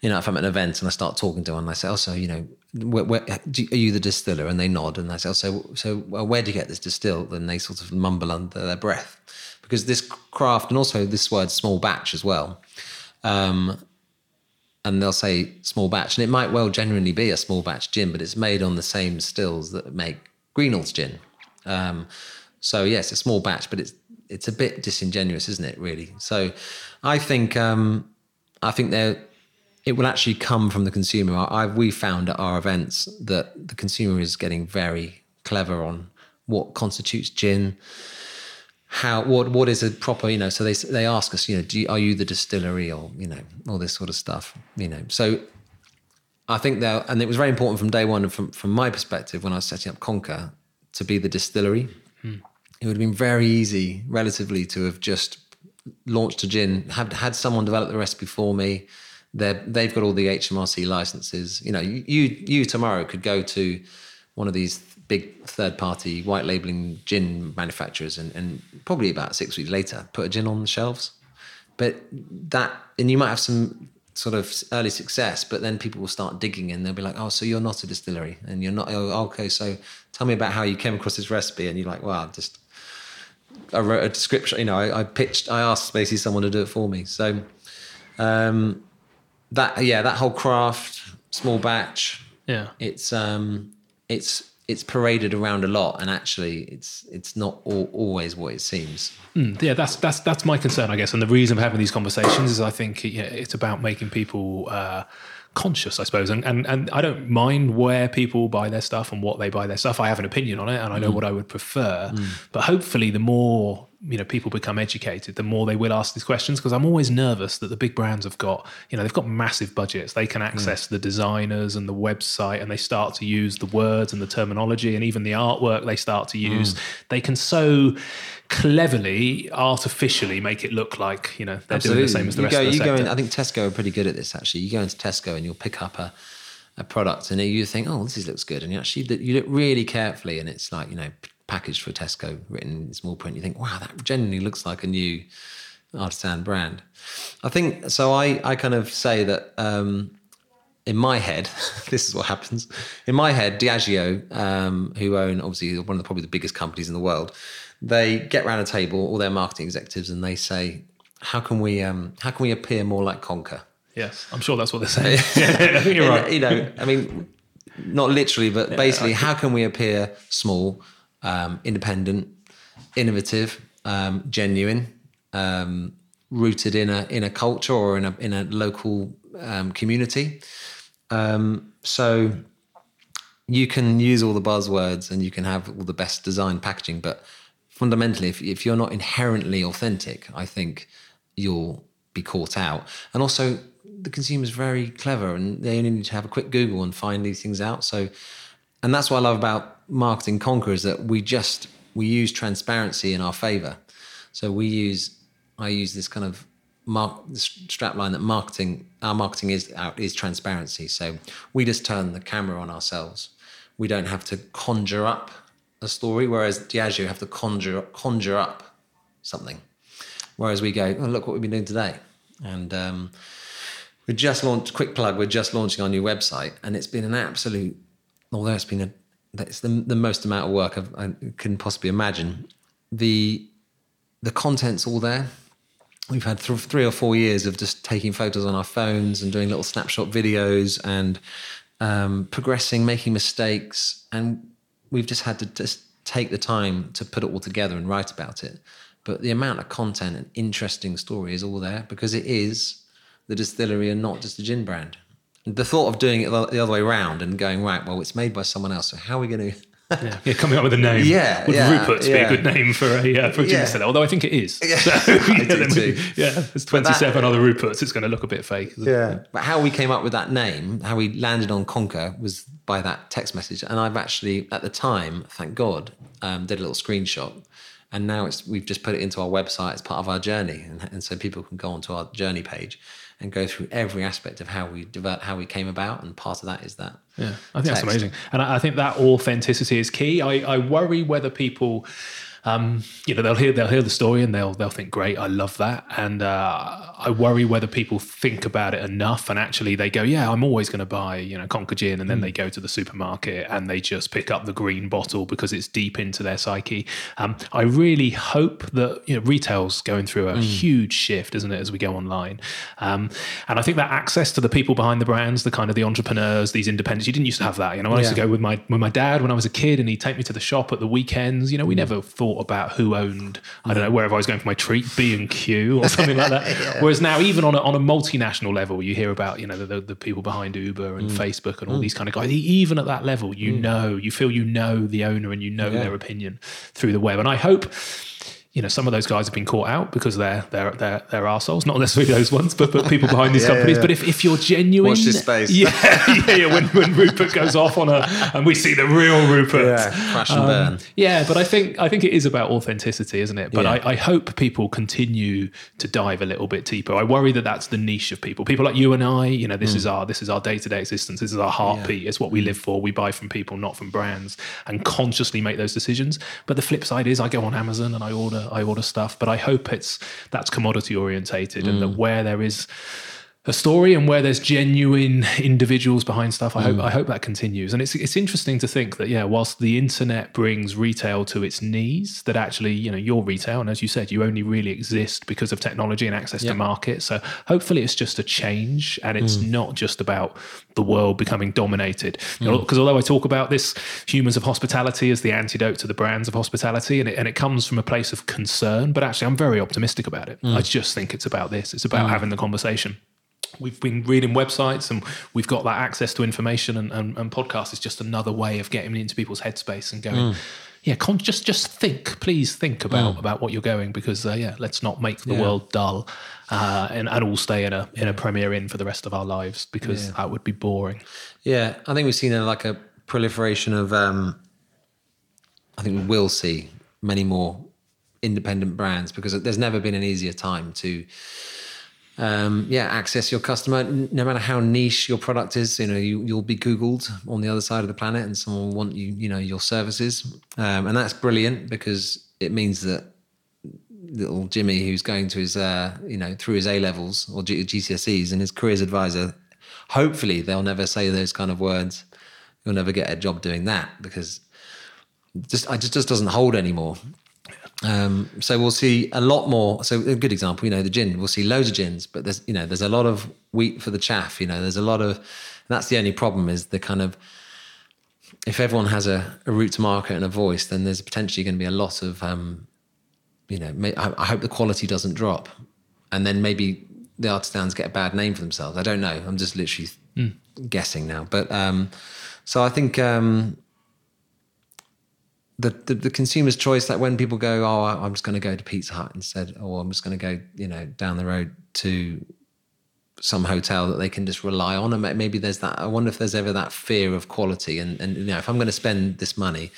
Speaker 2: you know, if I'm at an event and I start talking to one, I say, oh, so, you know, where, where, are you the distiller? And they nod. And I say, oh, so, so well, where do you get this distilled? And they sort of mumble under their breath. Because this craft, and also this word small batch as well, um, and they'll say small batch, and it might well genuinely be a small batch gin, but it's made on the same stills that make Greenall's gin. Um, so yes, a small batch, but it's it's a bit disingenuous, isn't it? Really. So I think um, I think there it will actually come from the consumer. I, we found at our events that the consumer is getting very clever on what constitutes gin how what what is a proper you know so they they ask us you know do you, are you the distillery or you know all this sort of stuff you know. So I think that and it was very important from day one and from from my perspective when I was setting up Conker to be the distillery. It would have been very easy relatively to have just launched a gin had had someone develop the recipe for me. They they've got all the HMRC licenses. You know you you tomorrow could go to one of these big third party white labeling gin manufacturers and, and probably about six weeks later put a gin on the shelves. But that and you might have some sort of early success but then people will start digging and they'll be like oh so you're not a distillery and you're not oh, okay so tell me about how you came across this recipe. And you're like well I've just I wrote a description you know I, I pitched I asked basically someone to do it for me so um that yeah that whole craft small batch
Speaker 1: Yeah.
Speaker 2: it's um it's it's paraded around a lot, and actually, it's it's not all, always what it seems.
Speaker 1: Mm, yeah, that's that's that's my concern, I guess, and the reason for having these conversations is I think yeah, it's about making people. Uh, conscious, I suppose. And, and and I don't mind where people buy their stuff and what they buy their stuff. I have an opinion on it and I know mm. what I would prefer. Mm. But hopefully the more you know people become educated the more they will ask these questions because i'm always nervous that the big brands have got you know they've got massive budgets they can access mm. the designers and the website and they start to use the words and the terminology and even the artwork they start to use mm. they can so cleverly artificially make it look like you know they're Absolutely. doing the same as the
Speaker 2: you
Speaker 1: rest
Speaker 2: go,
Speaker 1: of the
Speaker 2: you
Speaker 1: sector.
Speaker 2: go in, i think tesco are pretty good at this actually you go into tesco and you'll pick up a a product and you think, oh, this looks good, and you actually you look really carefully, and it's like you know packaged for Tesco, written in small print. You think, wow, that genuinely looks like a new artisan brand. I think so. I I kind of say that um, in my head, this is what happens. In my head, Diageo, um, who own obviously one of the probably the biggest companies in the world, they get around a table, all their marketing executives, and they say, how can we um, how can we appear more like Conker?
Speaker 1: Yes, I'm sure that's what they're saying. yeah, I think you're right.
Speaker 2: You know, I mean, not literally, but yeah, basically, how can we appear small, um, independent, innovative, um, genuine, um, rooted in a in a culture or in a in a local um, community. Um, so you can use all the buzzwords and you can have all the best design packaging, but fundamentally, if if you're not inherently authentic, I think you'll be caught out. And also, the consumer's very clever and they only need to have a quick Google and find these things out. So, and that's what I love about marketing conker is that we just we use transparency in our favor. So we use I use this kind of mark strap line that marketing our marketing is out is transparency. So we just turn the camera on ourselves. We don't have to conjure up a story, whereas Diageo have to conjure conjure up something. Whereas we go, oh, look what we've been doing today, and um, we just launched. Quick plug: we're just launching our new website, and it's been an absolute. Although it's been a that's the, the most amount of work I've, i can possibly imagine. The the content's all there. We've had th- three or four years of just taking photos on our phones and doing little snapshot videos and um, progressing, making mistakes, and we've just had to just take the time to put it all together and write about it. But the amount of content and interesting story is all there because it is the distillery and not just a gin brand the thought of doing it the other way around and going right, well, it's made by someone else. So how are we going to?
Speaker 1: Yeah. yeah, coming up with a name.
Speaker 2: Yeah,
Speaker 1: would
Speaker 2: yeah,
Speaker 1: Rupert's
Speaker 2: yeah.
Speaker 1: be a good name for a uh, for a
Speaker 2: yeah.
Speaker 1: Seller? Although I think it is.
Speaker 2: Yeah,
Speaker 1: so,
Speaker 2: do
Speaker 1: we, yeah, there's 27 that, other Ruperts. It's going to look a bit fake.
Speaker 2: Yeah. But how we came up with that name, how we landed on Conker, was by that text message. And I've actually, at the time, thank God, um, did a little screenshot. And now it's we've just put it into our website It's part of our journey, and, and so people can go onto our journey page and go through every aspect of how we develop, how we came about, and part of that is that.
Speaker 1: Yeah, I think text. that's amazing, and I, I think that authenticity is key. I, I worry whether people um, you know, they'll hear they'll hear the story and they'll they'll think, great, I love that, and uh, I worry whether people think about it enough and actually they go, yeah, I'm always going to buy you know Conker gin, and then mm. they go to the supermarket and they just pick up the green bottle because it's deep into their psyche. Um, I really hope that you know retail's going through a mm. huge shift, isn't it, as we go online, um, and I think that access to the people behind the brands, the kind of the entrepreneurs, these independents, you didn't used to have that. You know, I yeah. used to go with my with my dad when I was a kid, and he'd take me to the shop at the weekends. You know, we mm. never thought thought about who owned I don't know wherever I was going for my treat B and Q or something like that. yeah. Whereas now even on a, on a multinational level, you hear about you know the, the, the people behind Uber and mm. Facebook and all mm. these kind of guys. Even at that level, you mm. know, you feel you know the owner and you know yeah. their opinion through the web. And I hope you know, some of those guys have been caught out because they're they're they're, they're assholes. Not necessarily those ones, but but people behind these yeah, companies. Yeah. But if, if you're genuine,
Speaker 2: watch this space.
Speaker 1: Yeah, yeah, yeah. When, when Rupert goes off on a, and we see the real Rupert,
Speaker 2: yeah, crash and um, burn.
Speaker 1: Yeah, but I think I think it is about authenticity, isn't it? But I, I hope people continue to dive a little bit deeper. I worry that that's the niche of people. People like you and I. You know, this mm. is our this is our day to day existence. This is our heartbeat. It's what we live for. We buy from people, not from brands, and consciously make those decisions. But the flip side is, I go on Amazon and I order I order stuff but I hope it's that's commodity orientated mm. and that mm. where there is a story and where there's genuine individuals behind stuff. I hope mm. I hope that continues. And it's it's interesting to think that yeah, whilst the internet brings retail to its knees, that actually you know your retail, and as you said, you only really exist because of technology and access to market. So hopefully, it's just a change, and it's mm. not just about the world becoming dominated. Because mm. although I talk about this humans of hospitality as the antidote to the brands of hospitality, and it, and it comes from a place of concern, but actually I'm very optimistic about it. I just think it's about this. It's about having the conversation we've been reading websites and we've got that access to information and, and, and podcasts is just another way of getting into people's headspace and going yeah con- just just think please think about about what you're going because uh, yeah let's not make the world dull uh, and, and all stay in a in a premier inn for the rest of our lives because that would be boring
Speaker 2: Yeah, I think we've seen a, like a proliferation of. Um, I think we will see many more independent brands because there's never been an easier time to. Um, yeah, access your customer. No matter how niche your product is, you know you, you'll be googled on the other side of the planet, and someone will want you, you know, your services, um, and that's brilliant because it means that little Jimmy, who's going to his, uh, you know, through his A levels or G- GCSEs, and his careers advisor, hopefully they'll never say those kind of words. You'll never get a job doing that because just I just just doesn't hold anymore. Um, so we'll see a lot more. So a good example, you know, the gin. We'll see loads of gins, but there's you know there's a lot of wheat for the chaff. You know, there's a lot of. And that's the only problem is the kind of if everyone has a, a route to market and a voice, then there's potentially going to be a lot of, um, you know, may, I, I hope the quality doesn't drop, and then maybe the artisans get a bad name for themselves. I don't know. I'm just literally guessing now, but um, so I think um, the, the the consumer's choice, like when people go, oh, I'm just going to go to Pizza Hut instead, or I'm just going to go, you know, down the road to some hotel that they can just rely on, and maybe there's that. I wonder if there's ever that fear of quality, and and you know, if I'm going to spend this money,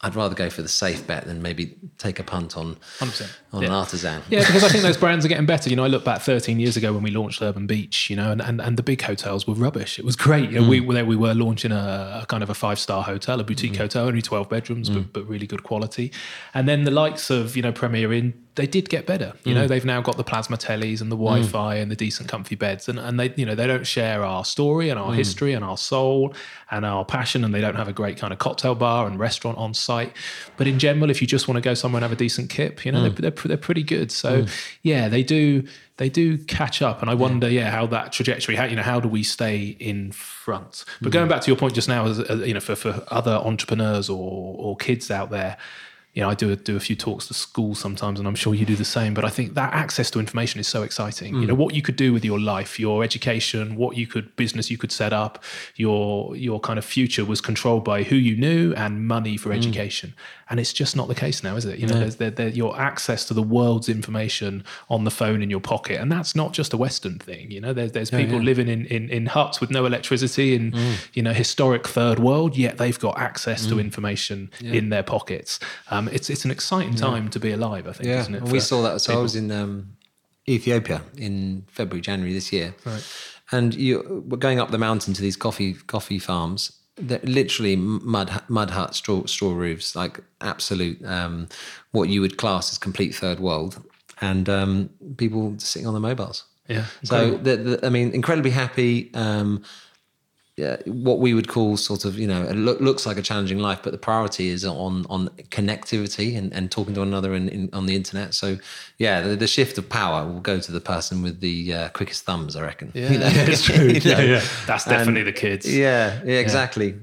Speaker 2: I'd rather go for the safe bet than maybe take a punt on
Speaker 1: 100%.
Speaker 2: on an artisan.
Speaker 1: Yeah, because I think those brands are getting better. You know, I look back 13 years ago when we launched Urban Beach, you know, and, and, and the big hotels were rubbish. It was great. You know, we, mm. there we were launching a, a kind of a five star hotel, a boutique mm. hotel, only 12 bedrooms, but, mm. but really good quality. And then the likes of, you know, Premier Inn, they did get better. You know, mm. they've now got the plasma tellies and the mm. Wi Fi and the decent comfy beds. And, and they, you know, they don't share our story and our mm. history and our soul and our passion. And they don't have a great kind of cocktail bar and restaurant on site. But in general, if you just want to go somewhere and have a decent kip, you know, they're, they're, they're pretty good. So yeah, they do they do catch up, and I wonder, yeah, how that trajectory, how you know, how do we stay in front? But going back to your point just now, as, as, you know, for for other entrepreneurs or or kids out there. You know, I do do a few talks to schools sometimes, and I'm sure you do the same. But I think that access to information is so exciting. You hmm. know, what you could do with your life, your education, what you could business you could set up, your your kind of future was controlled by who you knew and money for hmm. education. And it's just not the case now, is it? You know, there's there, there, your access to the world's information on the phone in your pocket, and that's not just a Western thing. You know, there's there's people living in, in in huts with no electricity in hmm. you know historic third world, yet they've got access to information in their pockets. Um, it's it's an exciting time to be alive, I think,
Speaker 2: Yeah,
Speaker 1: isn't it?
Speaker 2: we saw that. So I was in um, Ethiopia in February, January this year,
Speaker 1: Right.
Speaker 2: and you were going up the mountain to these coffee coffee farms. They're literally mud mud huts, straw straw roofs, like absolute um, what you would class as complete third world, and um, people sitting on their mobiles.
Speaker 1: Yeah.
Speaker 2: So the, the, I mean, incredibly happy. Um, yeah, what we would call sort of, you know, it look, looks like a challenging life, but the priority is on on connectivity and, and talking to one another in, in, on the internet. So, yeah, the, the shift of power will go to the person with the uh, quickest thumbs, I reckon.
Speaker 1: Yeah, it's true.
Speaker 2: You know?
Speaker 1: yeah, yeah. That's definitely the kids.
Speaker 2: Yeah, yeah, exactly.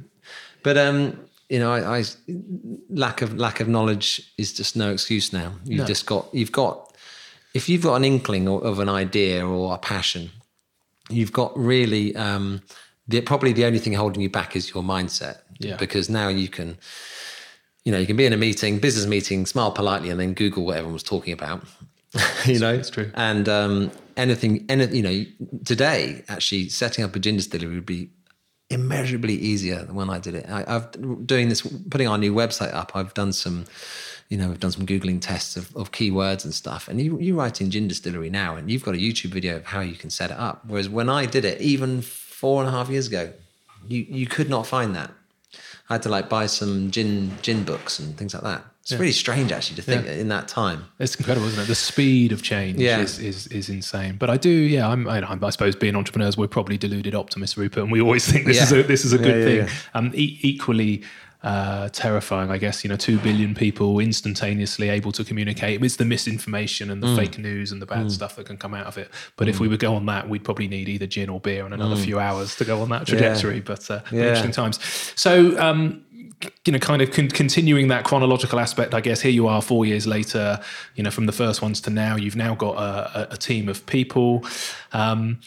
Speaker 2: But um, you know, I, I lack of lack of knowledge is just no excuse now. You've just got you've got if you've got an inkling of, of an idea or a passion, you've got really um, the, probably the only thing holding you back is your mindset.
Speaker 1: Yeah.
Speaker 2: Because now you can, you know, you can be in a meeting, business meeting, smile politely, and then Google what everyone was talking about. you know,
Speaker 1: it's true.
Speaker 2: And um, anything, any, you know, today actually setting up a gin distillery would be immeasurably easier than when I did it. I, I've doing this, putting our new website up. I've done some, you know, we've done some googling tests of, of keywords and stuff. And you you write in gin distillery now, and you've got a YouTube video of how you can set it up. Whereas when I did it, even four and a half years ago, you you could not find that. I had to like buy some gin gin books and things like that. It's really strange actually to think in that time.
Speaker 1: It's incredible, isn't it? The speed of change
Speaker 2: Yeah.
Speaker 1: is, is is insane. But I do, yeah. I'm, I, I suppose being entrepreneurs, we're probably deluded optimists, Rupert, and we always think this is a this is a good
Speaker 2: Yeah, yeah,
Speaker 1: thing. Um, e- equally. Uh, terrifying, I guess. You know, two billion people instantaneously able to communicate. It's the misinformation and the
Speaker 2: Mm.
Speaker 1: fake news and the bad stuff that can come out of it. But if we would go on that, we'd probably need either gin or beer and another few hours to go on that trajectory. But uh,
Speaker 2: Mm. Yeah.
Speaker 1: interesting times. So, um, you know, kind of con- continuing that chronological aspect, I guess here you are four years later, you know, from the first ones to now, you've now got a, a, a team of people. Um,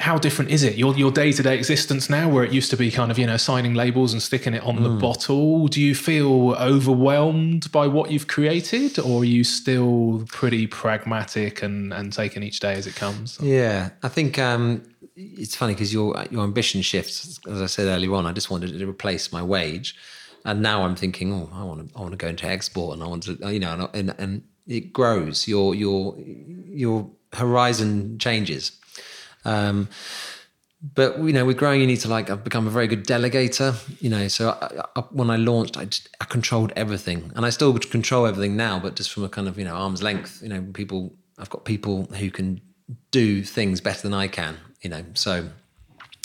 Speaker 1: how different is it your your day to day existence now, where it used to be kind of you know signing labels and sticking it on the bottle? Do you feel overwhelmed by what you've created, or are you still pretty pragmatic and and taking each day as it comes?
Speaker 2: Yeah, I think um, it's funny because your your ambition shifts. As I said earlier on, I just wanted to replace my wage, and now I'm thinking, oh, I want to I want to go into export, and I want to, you know, and, and it grows. Your your your horizon changes. Um, but you know, with growing, you need to like. I've become a very good delegator. You know, so I, I, when I launched, I, just, I controlled everything, and I still control everything now, but just from a kind of you know arm's length. You know, people. I've got people who can do things better than I can. You know, so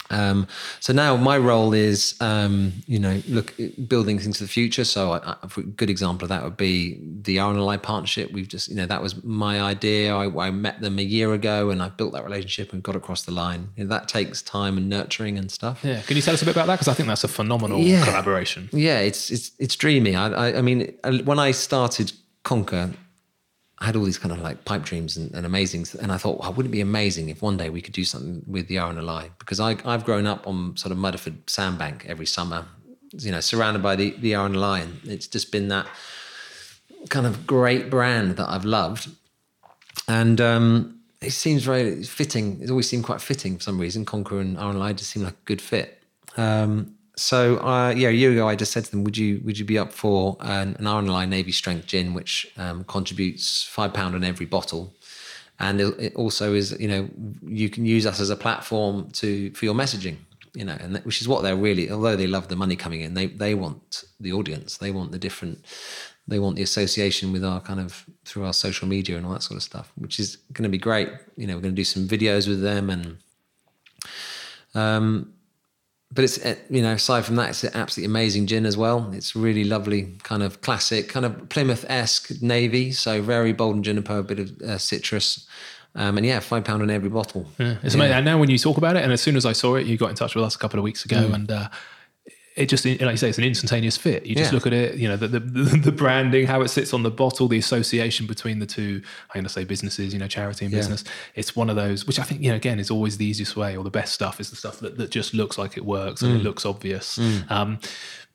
Speaker 2: um, so now my role is, um, you know, look building things for the future. So I, I, a good example of that would be the RNLI partnership. We've just, you know, that was my idea. I, I met them a year ago, and I built that relationship and got across the line. You know, that takes time and nurturing and stuff.
Speaker 1: Yeah, can you tell us a bit about that? Because I think that's a phenomenal
Speaker 2: Yeah.
Speaker 1: collaboration.
Speaker 2: Yeah, it's it's it's dreamy. I I, I mean, uh, when I started Conker, I had all these kind of like pipe dreams and, and amazing, and I thought, well, wouldn't it be amazing if one day we could do something with the RNLI? Because I I've grown up on sort of Mudeford Sandbank every summer, you know, surrounded by the the RNLI, and it's just been that kind of great brand that I've loved, and um, it seems very fitting. It's always seemed quite fitting for some reason. Conker and RNLI just seem like a good fit. Um, so uh, yeah, a year ago, I just said to them, "Would you would you be up for an, an RNLI Navy Strength gin, which um, contributes five pound on every bottle, and it, it also is you know you can use us as a platform to for your messaging, you know, and that, which is what they're really. Although they love the money coming in, they they want the audience, they want the different, they want the association with our kind of through our social media and all that sort of stuff, which is going to be great. You know, we're going to do some videos with them and. Um, but it's uh, you know aside from that it's an absolutely amazing gin as well. It's really lovely kind of classic kind of plymouth-esque navy. So very bold gin and juniper a bit of uh, citrus. Um, and yeah five pound on every bottle.
Speaker 1: Yeah, it's amazing. And now when you talk about it, and as soon as I saw it, you got in touch with us a couple of weeks ago,
Speaker 2: Mm.
Speaker 1: and uh, it just, like you say, it's an instantaneous fit. You just
Speaker 2: Yeah.
Speaker 1: look at it, you know, the, the the branding, how it sits on the bottle, the association between the two. I'm going to say businesses, you know, charity and business. It's one of those, which I think, you know, again, is always the easiest way, or the best stuff is the stuff that, that just looks like it works and it
Speaker 2: Mm.
Speaker 1: looks obvious. Um,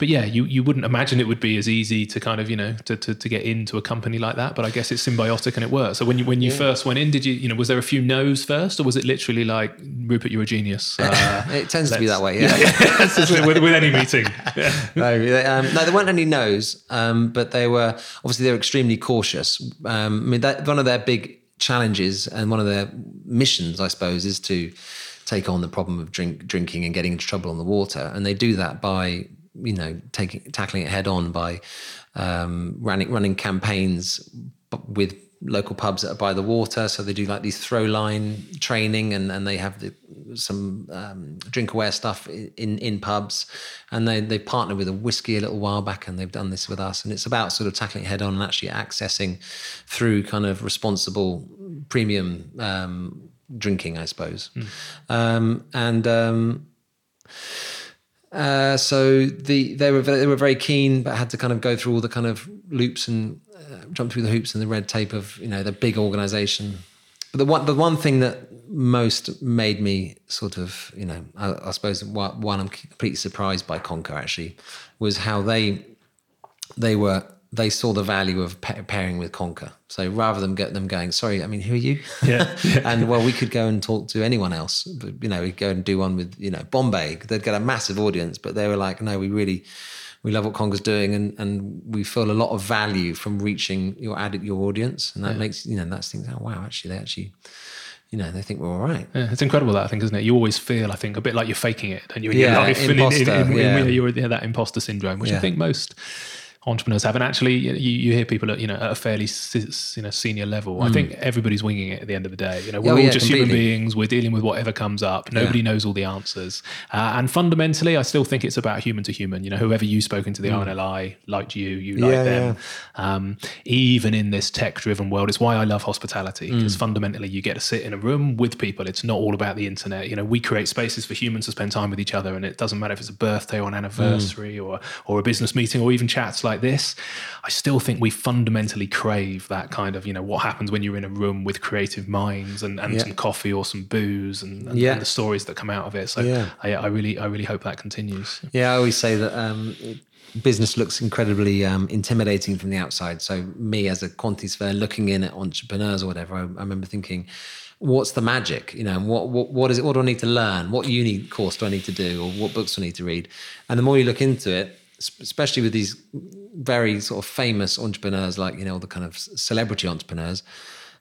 Speaker 1: but yeah, you you wouldn't imagine it would be as easy to kind of you know to, to, to get into a company like that. But I guess it's symbiotic and it works. So when you when you first went in, did you you know was there a few no's first, or was it literally like Rupert, you're a genius? Uh,
Speaker 2: it tends to be that way yeah,
Speaker 1: just with, with any meeting. Yeah.
Speaker 2: no, um, no, there weren't any no's, um, but they were obviously they were extremely cautious. Um, I mean, that, one of their big challenges and one of their missions, I suppose, is to take on the problem of drink, drinking and getting into trouble on the water, and they do that by you know taking tackling it head on by um, running running campaigns with local pubs that are by the water. So they do like these throw line training, and, and they have the, some um, drink aware stuff in in pubs. And they they partnered with a whiskey a little while back, and they've done this with us. And it's about sort of tackling head on and actually accessing through kind of responsible premium um, drinking, I suppose. Um, and um, uh, so the they were they were very keen, but had to kind of go through all the kind of loops and uh, jump through the hoops and the red tape of you know the big organisation. But the one the one thing that most made me sort of you know I, I suppose one I'm completely surprised by Conker actually was how they they were they saw the value of pa- pairing with Conker. So rather than get them going, sorry, I mean, who are you?
Speaker 1: Yeah,
Speaker 2: and well, we could go and talk to anyone else. But, you know, we'd go and do one with you know Bombay. They'd get a massive audience, but they were like, no, we really we love what Conker's doing, and and we feel a lot of value from reaching your added your audience, and that makes you know that's things. Oh wow, actually, they actually. you know, they think we're all right.
Speaker 1: Yeah, it's incredible that I think, isn't it? You always feel, I think, a bit like you're faking it, and you're in your
Speaker 2: Yeah,
Speaker 1: life, and in- in-
Speaker 2: imposter,
Speaker 1: in-
Speaker 2: yeah.
Speaker 1: you're yeah, that imposter syndrome, which I think most entrepreneurs have. And actually, you, you hear people at you know at a fairly you know senior level. I think everybody's winging it at the end of the day. You know, we're
Speaker 2: Hmm. Oh,
Speaker 1: all
Speaker 2: yeah,
Speaker 1: just human beings. We're dealing with whatever comes up. Nobody knows all the answers. Uh, and fundamentally, I still think it's about human to human. You know, whoever you spoke into the RNLI liked you, you liked
Speaker 2: Hmm. Yeah,
Speaker 1: them. Um, even in this tech-driven world, it's why I love hospitality because fundamentally, you get to sit in a room with people. It's not all about the internet. You know, we create spaces for humans to spend time with each other, and it doesn't matter if it's a birthday or an anniversary or or a business meeting or even chats like this. I still think we fundamentally crave that kind of you know what happens when you're in a room with creative minds and, and
Speaker 2: Yeah.
Speaker 1: some coffee or some booze and, and,
Speaker 2: Yeah.
Speaker 1: and the stories that come out of it. So
Speaker 2: Yeah.
Speaker 1: I, I really I really hope that continues.
Speaker 2: Yeah, I always say that um, business looks incredibly um, intimidating from the outside. So me as a quantity surveyor looking in at entrepreneurs or whatever, I, I remember thinking, what's the magic? You know, what, what what is it? What do I need to learn? What uni course do I need to do, or what books do I need to read? And the more you look into it, especially with these very sort of famous entrepreneurs, like you know the kind of celebrity entrepreneurs,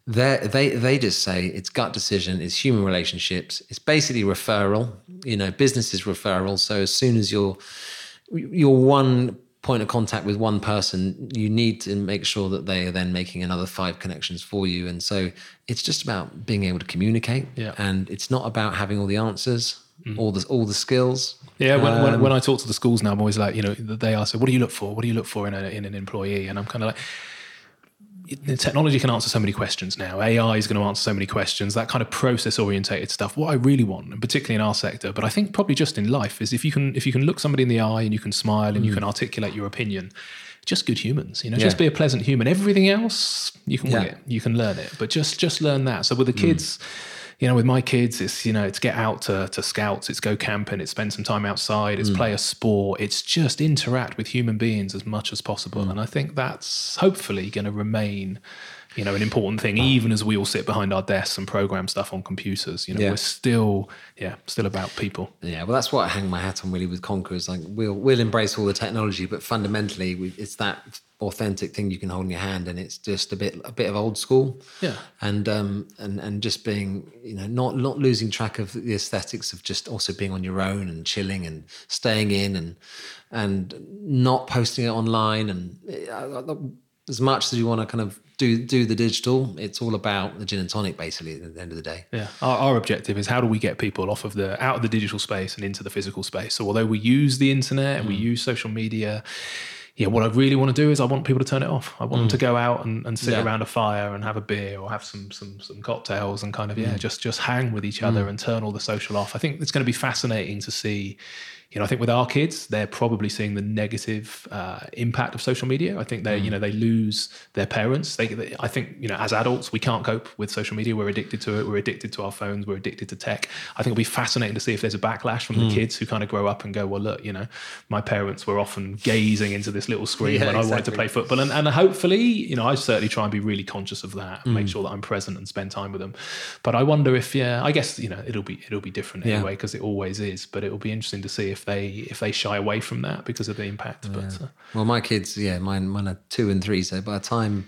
Speaker 2: they they they just say it's gut decision, it's human relationships, it's basically referral. You know, business is referral. So as soon as you're you're one point of contact with one person, you need to make sure that they are then making another five connections for you. And so it's just about being able to communicate.
Speaker 1: Yeah.
Speaker 2: And it's not about having all the answers, mm. all the all the skills.
Speaker 1: Yeah, when,
Speaker 2: Um,
Speaker 1: when, when I talk to the schools now, I'm always like, you know, they ask, what do you look for? What do you look for in, a, in an employee? And I'm kind of like, the technology can answer so many questions now. AI is going to answer so many questions. That kind of process orientated stuff. What I really want, and particularly in our sector, but I think probably just in life, is if you can if you can look somebody in the eye and you can smile and you can articulate your opinion. Just good humans, you know. Just
Speaker 2: Mm.
Speaker 1: Be a pleasant human. Everything else, you can wing it. You can learn it, but just just learn that. So with the kids, you know, with my kids, it's you know, it's get out to, to scouts, it's go camping, it's spend some time outside, it's mm. play a sport, it's just interact with human beings as much as possible. Mm. And I think that's hopefully going to remain, you know, an important thing, even as we all sit behind our desks and program stuff on computers. You know,
Speaker 2: Yeah.
Speaker 1: we're still, yeah, still about people.
Speaker 2: Yeah, well, that's what I hang my hat on really with Conquerors. Like we'll we'll embrace all the technology, but fundamentally, we, it's that authentic thing you can hold in your hand, and it's just a bit a bit of old school.
Speaker 1: Yeah.
Speaker 2: and um and and just being you know not not losing track of the aesthetics of just also being on your own and chilling and staying in and and not posting it online and uh, as much as you want to kind of do do the digital, it's all about the gin and tonic basically at the end of the day.
Speaker 1: Yeah, our, our objective is how do we get people off of the out of the digital space and into the physical space. So although we use the internet and we hmm. use social media, yeah, what I really want to do is I want people to turn it off. I want them to hmm. go out and, and sit
Speaker 2: Yeah.
Speaker 1: around a fire and have a beer or have some some some cocktails and kind of yeah, hmm. just just hang with each other and turn all the social off. I think it's going to be fascinating to see. You know, I think with our kids, they're probably seeing the negative uh, impact of social media. I think they, you know, they lose their parents. They, they, I think, you know, as adults, we can't cope with social media. We're addicted to it. We're addicted to our phones. We're addicted to tech. I think it'll be fascinating to see if there's a backlash from the kids who kind of grow up and go, well, look, you know, my parents were often gazing into this little screen
Speaker 2: Yeah,
Speaker 1: when I wanted to play football. And, and hopefully, you know, I certainly try and be really conscious of that and make
Speaker 2: Mm.
Speaker 1: sure that I'm present and spend time with them. But I wonder if, yeah, I guess, you know, it'll be, it'll be different anyway, because it always is, but it'll be interesting to see if they, if they shy away from that because of the impact. But uh,
Speaker 2: Well, my kids, yeah, mine, mine are two and three. So by the time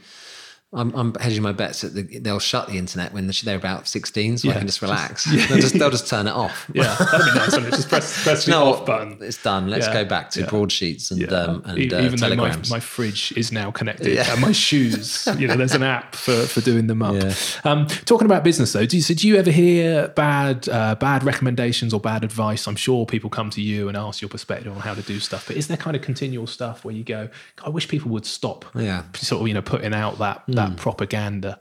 Speaker 2: I'm, I'm hedging my bets that the, they'll shut the internet when they're about 16, so I can just relax. They'll, just, they'll just turn it off.
Speaker 1: yeah, that'd be nice. Just press, press the
Speaker 2: No,
Speaker 1: off button.
Speaker 2: it's done. Let's
Speaker 1: Yeah,
Speaker 2: go back to
Speaker 1: yeah.
Speaker 2: broadsheets and
Speaker 1: Yeah.
Speaker 2: um, and uh,
Speaker 1: even though my,
Speaker 2: telegrams.
Speaker 1: my fridge is now connected
Speaker 2: Yeah.
Speaker 1: and my shoes, you know, there's an app for, for doing them up.
Speaker 2: Yeah.
Speaker 1: Um, talking about business though, do you, so do you ever hear bad uh, bad recommendations or bad advice? I'm sure people come to you and ask your perspective on how to do stuff, but is there kind of continual stuff where you go, I wish people would stop,
Speaker 2: Yeah.
Speaker 1: Sort of you know putting out that that hmm. propaganda?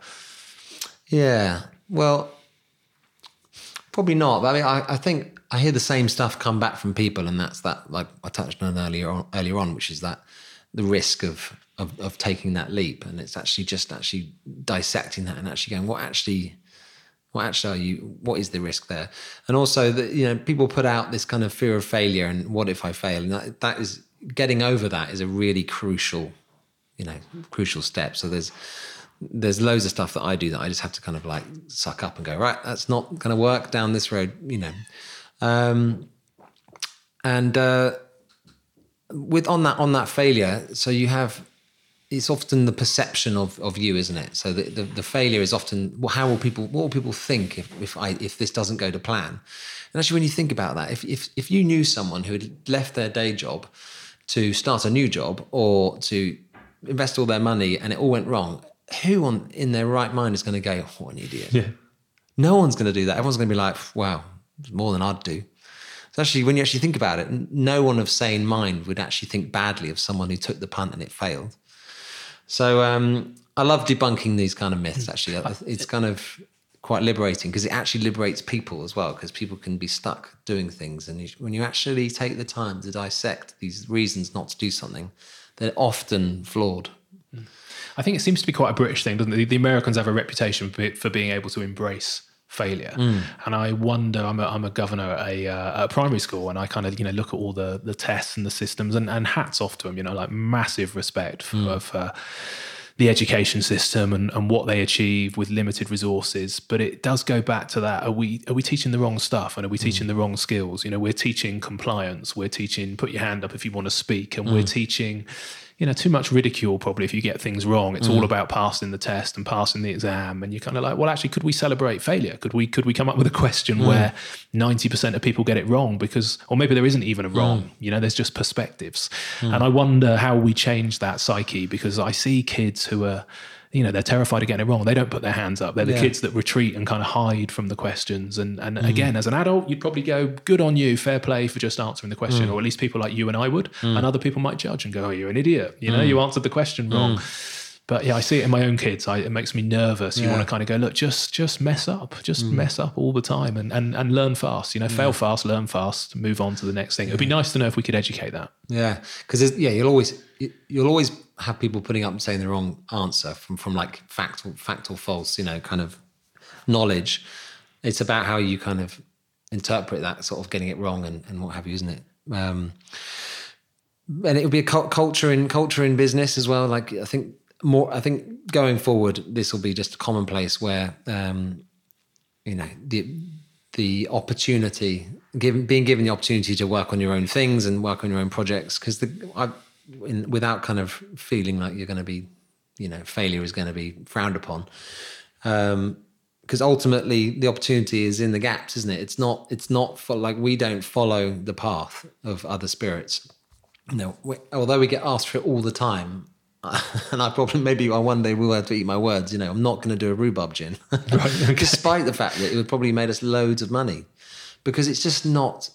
Speaker 2: Yeah. Well, probably not. I mean, I, I think I hear the same stuff come back from people, and that's that. Like I touched on earlier on, earlier on, which is that the risk of, of of taking that leap, and it's actually just actually dissecting that and actually going, what actually. What actually are you? What is the risk there? And also, that you know, people put out this kind of fear of failure and what if I fail? And that, that is getting over that is a really crucial, you know, crucial step. So there's there's loads of stuff that I do that I just have to kind of like suck up and go, right, that's not going to work down this road, you know. Um, and uh, with on that on that failure, so you have it's often the perception of, of you, isn't it? So the, the, the failure is often well, how will people what will people think if if I if this doesn't go to plan? And actually, when you think about that, if if if you knew someone who had left their day job to start a new job or to invest all their money and it all went wrong, who on in their right mind is going to go, "What an idiot"?
Speaker 1: Yeah.
Speaker 2: No one's going to do that. Everyone's going to be like, "Wow, more than I'd do." So actually, when you actually think about it, no one of sane mind would actually think badly of someone who took the punt and it failed. So um, I love debunking these kind of myths. Actually, it's kind of quite liberating because it actually liberates people as well because people can be stuck doing things and you, when you actually take the time to dissect these reasons not to do something they're often flawed
Speaker 1: i think it seems to be quite a british thing doesn't it the americans have a reputation for being able to embrace failure. Mm. And I wonder, I'm a, I'm a governor at a, uh, a, primary school and I kind of, you know, look at all the, the tests and the systems and, and hats off to them, you know, like massive respect for, mm. for the education system and, and what they achieve with limited resources. But it does go back to that. Are we, are we teaching the wrong stuff and are we mm. teaching the wrong skills? You know, we're teaching compliance. We're teaching, put your hand up if you want to speak. And we're mm. teaching, you know, too much ridicule probably if you get things wrong. It's mm. all about passing the test and passing the exam. And you're kind of like, well, actually, could we celebrate failure? Could we could we come up with a question mm. where 90% of people get it wrong because or maybe there isn't even a wrong, mm. you know, there's just perspectives. Mm. And I wonder how we change that psyche because I see kids who are you know they're terrified of getting it wrong they don't put their hands up they're the yeah. kids that retreat and kind of hide from the questions and and mm. again as an adult you'd probably go good on you fair play for just answering the question mm. or at least people like you and I would mm. and other people might judge and go oh you're an idiot you know mm. you answered the question wrong mm. but yeah I see it in my own kids I, it makes me nervous you yeah. want to kind of go look just just mess up just mm. mess up all the time and and, and learn fast you know fail fast learn fast move on to the next thing it'd be nice to know if we could educate that
Speaker 2: yeah because yeah you'll always you'll always have people putting up and saying the wrong answer from from like fact or fact or false, you know, kind of knowledge. It's about how you kind of interpret that sort of getting it wrong and, and what have you, isn't it? Um, and it would be a culture in culture in business as well. Like I think more, I think going forward, this will be just a commonplace where um, you know the the opportunity given being given the opportunity to work on your own things and work on your own projects because the I, in, without kind of feeling like you're going to be, you know, failure is going to be frowned upon. Um, because ultimately the opportunity is in the gaps, isn't it? It's not. It's not for like we don't follow the path of other spirits. You know, we, although we get asked for it all the time, and I probably maybe I one day will have to eat my words. You know, I'm not going to do a rhubarb gin, right, okay. despite the fact that it would probably made us loads of money, because it's just not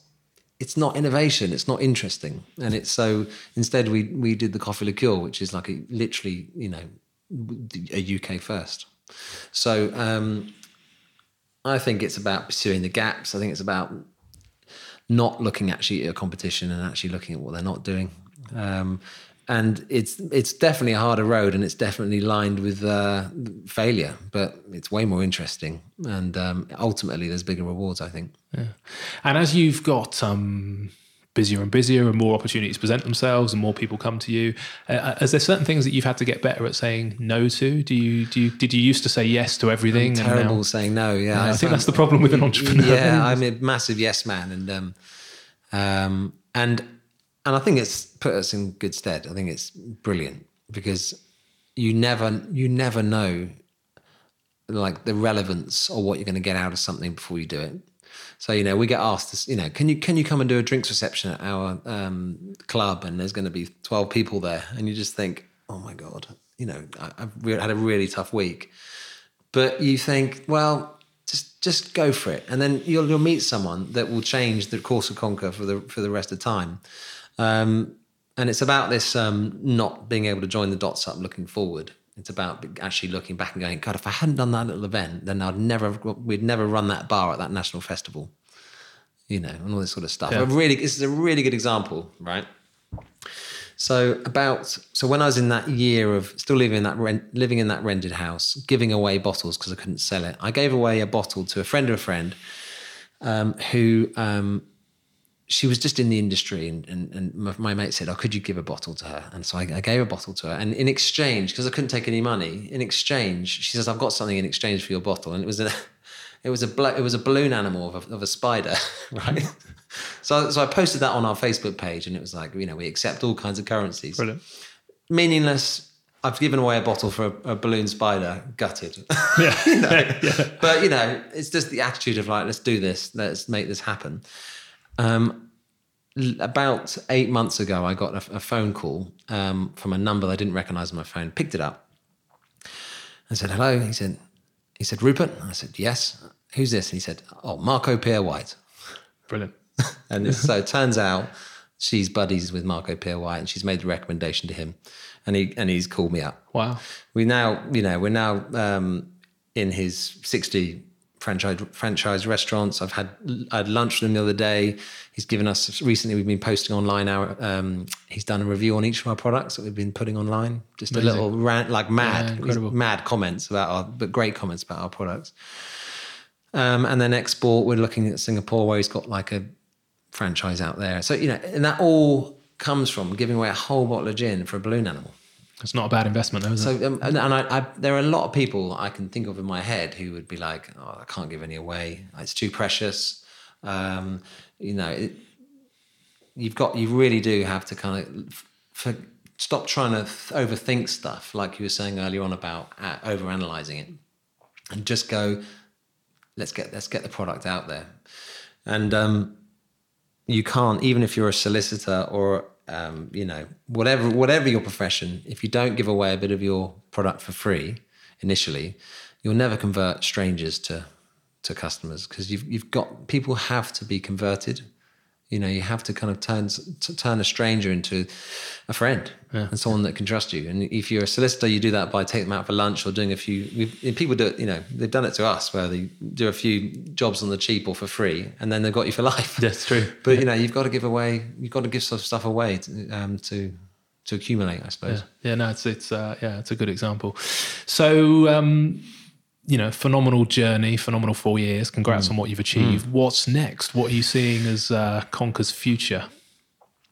Speaker 2: it's not innovation. It's not interesting, and it's so instead we we did the coffee liqueur, which is like a, literally you know a UK first. So um, I think it's about pursuing the gaps. I think it's about not looking actually at a competition and actually looking at what they're not doing. Um, and it's it's definitely a harder road, and it's definitely lined with uh, failure, but it's way more interesting, and um, ultimately there's bigger rewards, I think.
Speaker 1: Yeah. And as you've got um, busier and busier, and more opportunities present themselves, and more people come to you, uh, uh is there certain things that you've had to get better at saying no to? Do you do you, did you used to say yes to everything?
Speaker 2: I'm terrible now, saying no. Yeah,
Speaker 1: yeah I, I, think that's the problem with an entrepreneur.
Speaker 2: Yeah, I'm a massive yes man, and um, um, and and I think it's put us in good stead. I think it's brilliant because you never you never know like the relevance or what you're going to get out of something before you do it. So you know, we get asked, this, you know, can you can you come and do a drinks reception at our um, club, and there's going to be twelve people there, and you just think, oh my god, you know, I, have had a really tough week, but you think, well, just just go for it, and then you'll you'll meet someone that will change the course of Conker for the for the rest of time. Um, and it's about this um, not being able to join the dots up looking forward. It's about actually looking back and going, God, if I hadn't done that little event, then I'd never, we'd never run that bar at that national festival, you know, and all this sort of stuff. Yeah. really, this is a really good example, right? So about so when I was in that year of still living in that rent, living in that rented house, giving away bottles because I couldn't sell it, I gave away a bottle to a friend of a friend um, who um, she was just in the industry and, and, and my mate said oh could you give a bottle to her and so I, I gave a bottle to her and in exchange because I couldn't take any money in exchange she says I've got something in exchange for your bottle and it was a it was a it was a balloon animal of a, of a spider right mm-hmm. so so I posted that on our Facebook page and it was like you know we accept all kinds of currencies
Speaker 1: Brilliant.
Speaker 2: meaningless I've given away a bottle for a, a balloon spider, gutted.
Speaker 1: Yeah.
Speaker 2: you know? But you know, it's just the attitude of like, let's do this, let's make this happen. Um, about eight months ago, I got a, a phone call um, from a number that I didn't recognize on my phone. Picked it up. and said, "Hello." He said, "He said Rupert." I said, "Yes." Who's this? And he said, "Oh, Marco Pierre White."
Speaker 1: Brilliant.
Speaker 2: And so it turns out she's buddies with Marco Pierre White, and she's made the recommendation to him, and he and he's called me up.
Speaker 1: Wow.
Speaker 2: We now, you know, we're now um, in his sixty franchise franchise restaurants. I've had I had lunch with him the other day. He's given us recently. We've been posting online. Our um, he's done a review on each of our products that we've been putting online. Just
Speaker 1: Amazing.
Speaker 2: a little rant, like mad,
Speaker 1: Yeah,
Speaker 2: mad comments about our, but great comments about our products. Um, and then export, we're looking at Singapore where he's got like a franchise out there. So, you know, and that all comes from giving away a whole bottle of gin for a balloon animal.
Speaker 1: It's not a bad investment, though, is it?
Speaker 2: So, um, and, and I, I, there are a lot of people I can think of in my head who would be like, oh, I can't give any away. It's too precious. Um, you know, it, you've got, you really do have to kind of for, stop trying to th- overthink stuff, like you were saying earlier on about uh, overanalyzing it, and just go, let's get let's get the product out there. And um, you can't, even if you're a solicitor or um, you know whatever whatever your profession, if you don't give away a bit of your product for free initially, you'll never convert strangers to to customers because you've you've got people have to be converted. You know, you have to kind of turn turn a stranger into a friend and someone that can trust you. And if you're a solicitor, you do that by taking them out for lunch or doing a few. We've, people do it. You know, they've done it to us where they do a few jobs on the cheap or for free, and then they've got you for life.
Speaker 1: That's true.
Speaker 2: But you know, you've got to give away. You've got to give some stuff away to um, to, to accumulate. I suppose.
Speaker 1: Yeah, no, it's it's uh, yeah, it's a good example. So, um, you know, phenomenal journey, phenomenal four years. Congrats on what you've achieved. What's next? What are you seeing as uh, Conker's future?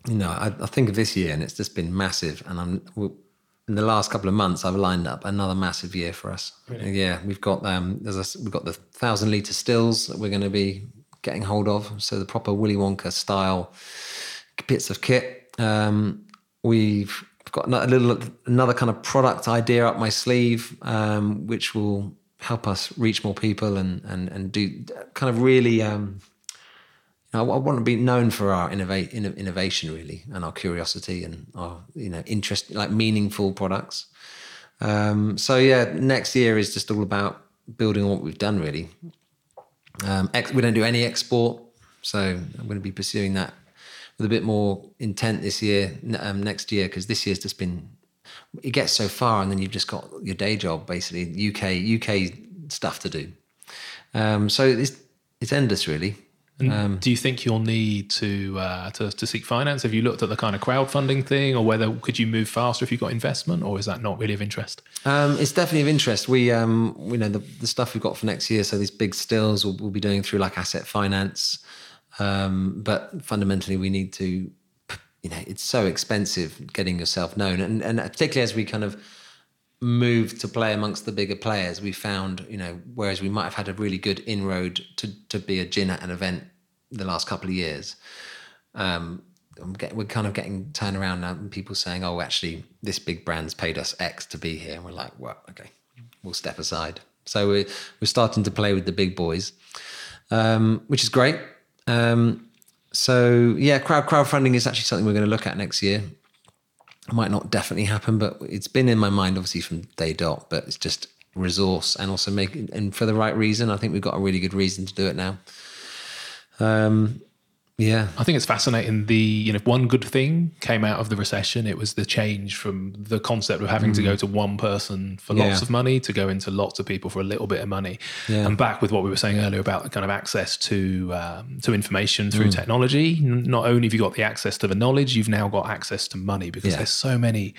Speaker 2: you know, I, I think of this year, and it's just been massive. And I'm in the last couple of months, I've lined up another massive year for us. Yeah, we've got um, there's a we've got the thousand liter stills that we're going to be getting hold of. So the proper Willy Wonka style bits of kit. Um, we've got a little another kind of product idea up my sleeve, um, which will help us reach more people and and and do kind of really. Um, I, I want to be known for our innovate, inno- innovation, really, and our curiosity and our you know interest, like meaningful products. Um, so yeah, next year is just all about building on what we've done. Really, um, ex- we don't do any export, so I'm going to be pursuing that with a bit more intent this year, um, next year, because this year's just been. It gets so far, and then you've just got your day job, basically UK UK stuff to do. Um, so it's it's endless, really.
Speaker 1: And do you think you'll need to, uh, to to seek finance? Have you looked at the kind of crowdfunding thing, or whether could you move faster if you got investment, or is that not really of interest?
Speaker 2: Um, it's definitely of interest. We, um, we know the, the stuff we've got for next year. So these big stills we'll, we'll be doing through like asset finance. Um, but fundamentally, we need to, you know, it's so expensive getting yourself known, and and particularly as we kind of moved to play amongst the bigger players, we found, you know, whereas we might have had a really good inroad to to be a gin at an event the last couple of years. Um, we're kind of getting turned around now and people saying, oh, actually, this big brand's paid us X to be here. And we're like, well, okay, we'll step aside. So we're, we're starting to play with the big boys, um, which is great. Um, so yeah, crowd crowdfunding is actually something we're going to look at next year. It might not definitely happen, but it's been in my mind obviously from day dot. But it's just resource and also make and for the right reason. I think we've got a really good reason to do it now. Um, yeah,
Speaker 1: I think it's fascinating. The you know one good thing came out of the recession. It was the change from the concept of having to go to one person for lots
Speaker 2: Mm. Yeah.
Speaker 1: of money to go into lots of people for a little bit of money.
Speaker 2: Yeah.
Speaker 1: And back with what we were saying earlier about kind of access to um, to information through
Speaker 2: Mm.
Speaker 1: technology. N- Not only have you got the access to the knowledge, you've now got access to money because
Speaker 2: Yeah.
Speaker 1: there's so many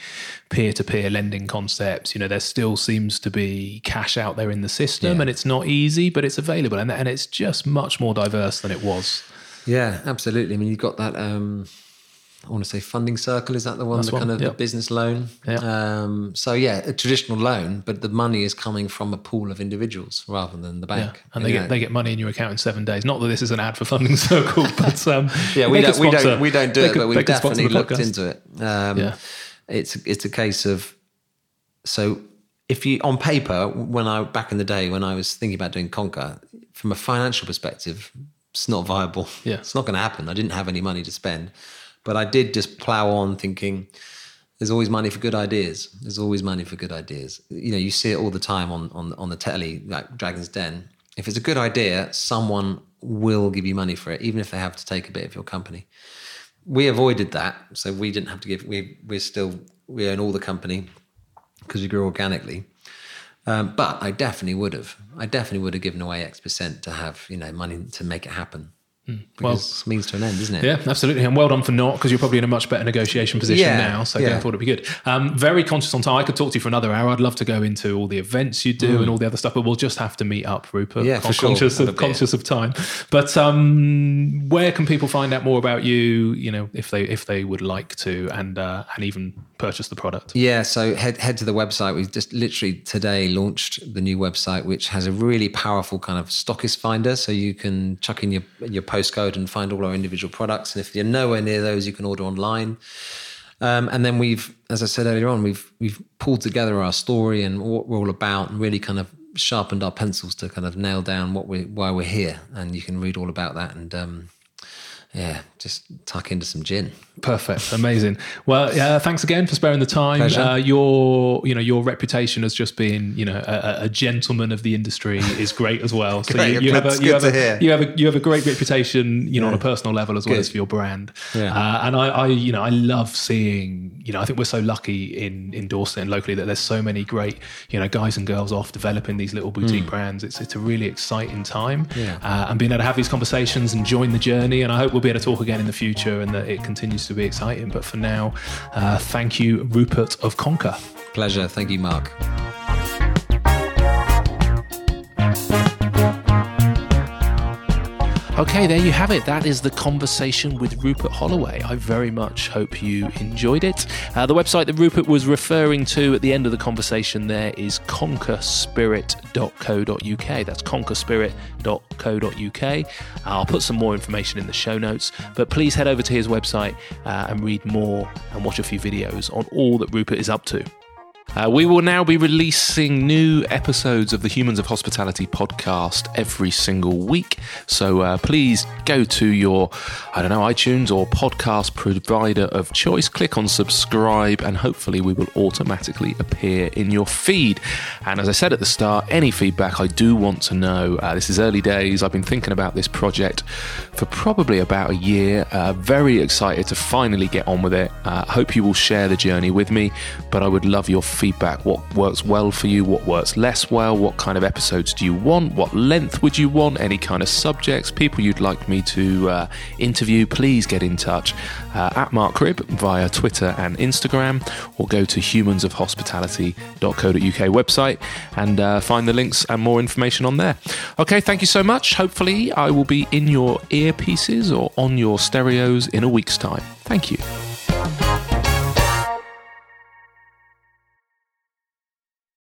Speaker 1: peer to peer lending concepts. You know, there still seems to be cash out there in the system, and it's not easy, but it's available, and and it's just much more diverse than it was.
Speaker 2: Yeah, absolutely. I mean, you've got that. Um, I want to say funding circle. Is that the one?
Speaker 1: That's
Speaker 2: the
Speaker 1: one,
Speaker 2: kind of
Speaker 1: yeah.
Speaker 2: the business loan.
Speaker 1: Yeah.
Speaker 2: Um, so yeah, a traditional loan, but the money is coming from a pool of individuals rather than the bank.
Speaker 1: Yeah, and they
Speaker 2: You
Speaker 1: get
Speaker 2: know.
Speaker 1: they get money in your account in seven days. Not that this is an ad for Funding Circle, but um,
Speaker 2: yeah, we don't, we don't we don't do
Speaker 1: they
Speaker 2: it,
Speaker 1: could-
Speaker 2: but we've definitely looked into it. Um,
Speaker 1: Yeah.
Speaker 2: It's it's a case of so if you on paper, when I back in the day when I was thinking about doing Conker, from a financial perspective, it's not viable.
Speaker 1: Yeah.
Speaker 2: it's not going to happen. I didn't have any money to spend, but I did just plow on thinking. There's always money for good ideas. There's always money for good ideas. You know, you see it all the time on on on the telly, like Dragon's Den. If it's a good idea, someone will give you money for it, even if they have to take a bit of your company. We avoided that, so we didn't have to give. We we're still we own all the company because we grew organically. Um, but I definitely would have. I definitely would have given away X percent to have you know money to make it happen. Because it's means to an end, isn't it?
Speaker 1: Yeah, absolutely. And well done for not, because you're probably in a much better negotiation position
Speaker 2: Yeah,
Speaker 1: now. So
Speaker 2: yeah.
Speaker 1: going forward, it'll be good. Um, very conscious on time. I could talk to you for another hour. I'd love to go into all the events you do and all the other stuff, but we'll just have to meet up, Rupert.
Speaker 2: Mm. Yeah, for sure.
Speaker 1: Conscious
Speaker 2: Have
Speaker 1: of, conscious of time. But um, where can people find out more about you? You know, if they if they would like to, and uh, and even purchase the product.
Speaker 2: Yeah, so head head to the website. We've just literally today launched the new website, which has a really powerful kind of stockist finder. So you can chuck in your your postcode and find all our individual products. And if you're nowhere near those, you can order online. Um, and then we've, as I said earlier on, we've we've pulled together our story and what we're all about, and really kind of sharpened our pencils to kind of nail down what we why we're here. And you can read all about that and. Um, yeah, just tuck into some gin.
Speaker 1: Perfect, amazing. Well, uh, thanks again for sparing the time. Uh, your, you know, your reputation as just being, you know, a, a gentleman of the industry is great as well. So you, you have a, you have a, you have a, you have a great reputation, you know, on a personal level as well
Speaker 2: Good.
Speaker 1: as for your brand.
Speaker 2: Yeah.
Speaker 1: Uh, and I, I, you know, I love seeing, you know, I think we're so lucky in in Dorset and locally that there's so many great, you know, guys and girls off developing these little boutique brands. It's it's a really exciting time.
Speaker 2: Yeah.
Speaker 1: Uh, and being able to have these conversations and join the journey. And I hope we'll be able to talk again in the future and that it continues to be exciting. But for now, uh, thank you, Rupert of Conker.
Speaker 2: Pleasure. Thank you, Mark.
Speaker 1: Okay, there you have it. That is the conversation with Rupert Holloway. I very much hope you enjoyed it. Uh, the website that Rupert was referring to at the end of the conversation there is conkerspirit.co.uk. That's conkerspirit.co.uk. I'll put some more information in the show notes, but please head over to his website uh, and read more and watch a few videos on all that Rupert is up to. Uh, we will now be releasing new episodes of the Humans of Hospitality podcast every single week. So uh, please go to your, I don't know, iTunes or podcast provider of choice, click on subscribe, and hopefully we will automatically appear in your feed. And as I said at the start, any feedback I do want to know. Uh, this is early days. I've been thinking about this project for probably about a year. Uh, very excited to finally get on with it. Uh, hope you will share the journey with me, but I would love your feedback. Feedback what works well for you? What works less well? What kind of episodes do you want? What length would you want? Any kind of subjects? People you'd like me to uh, interview? Please get in touch uh, at Mark Cribb via Twitter and Instagram, or go to humansofhospitality.co.uk website and uh, find the links and more information on there. Okay, thank you so much. Hopefully, I will be in your earpieces or on your stereos in a week's time. Thank you.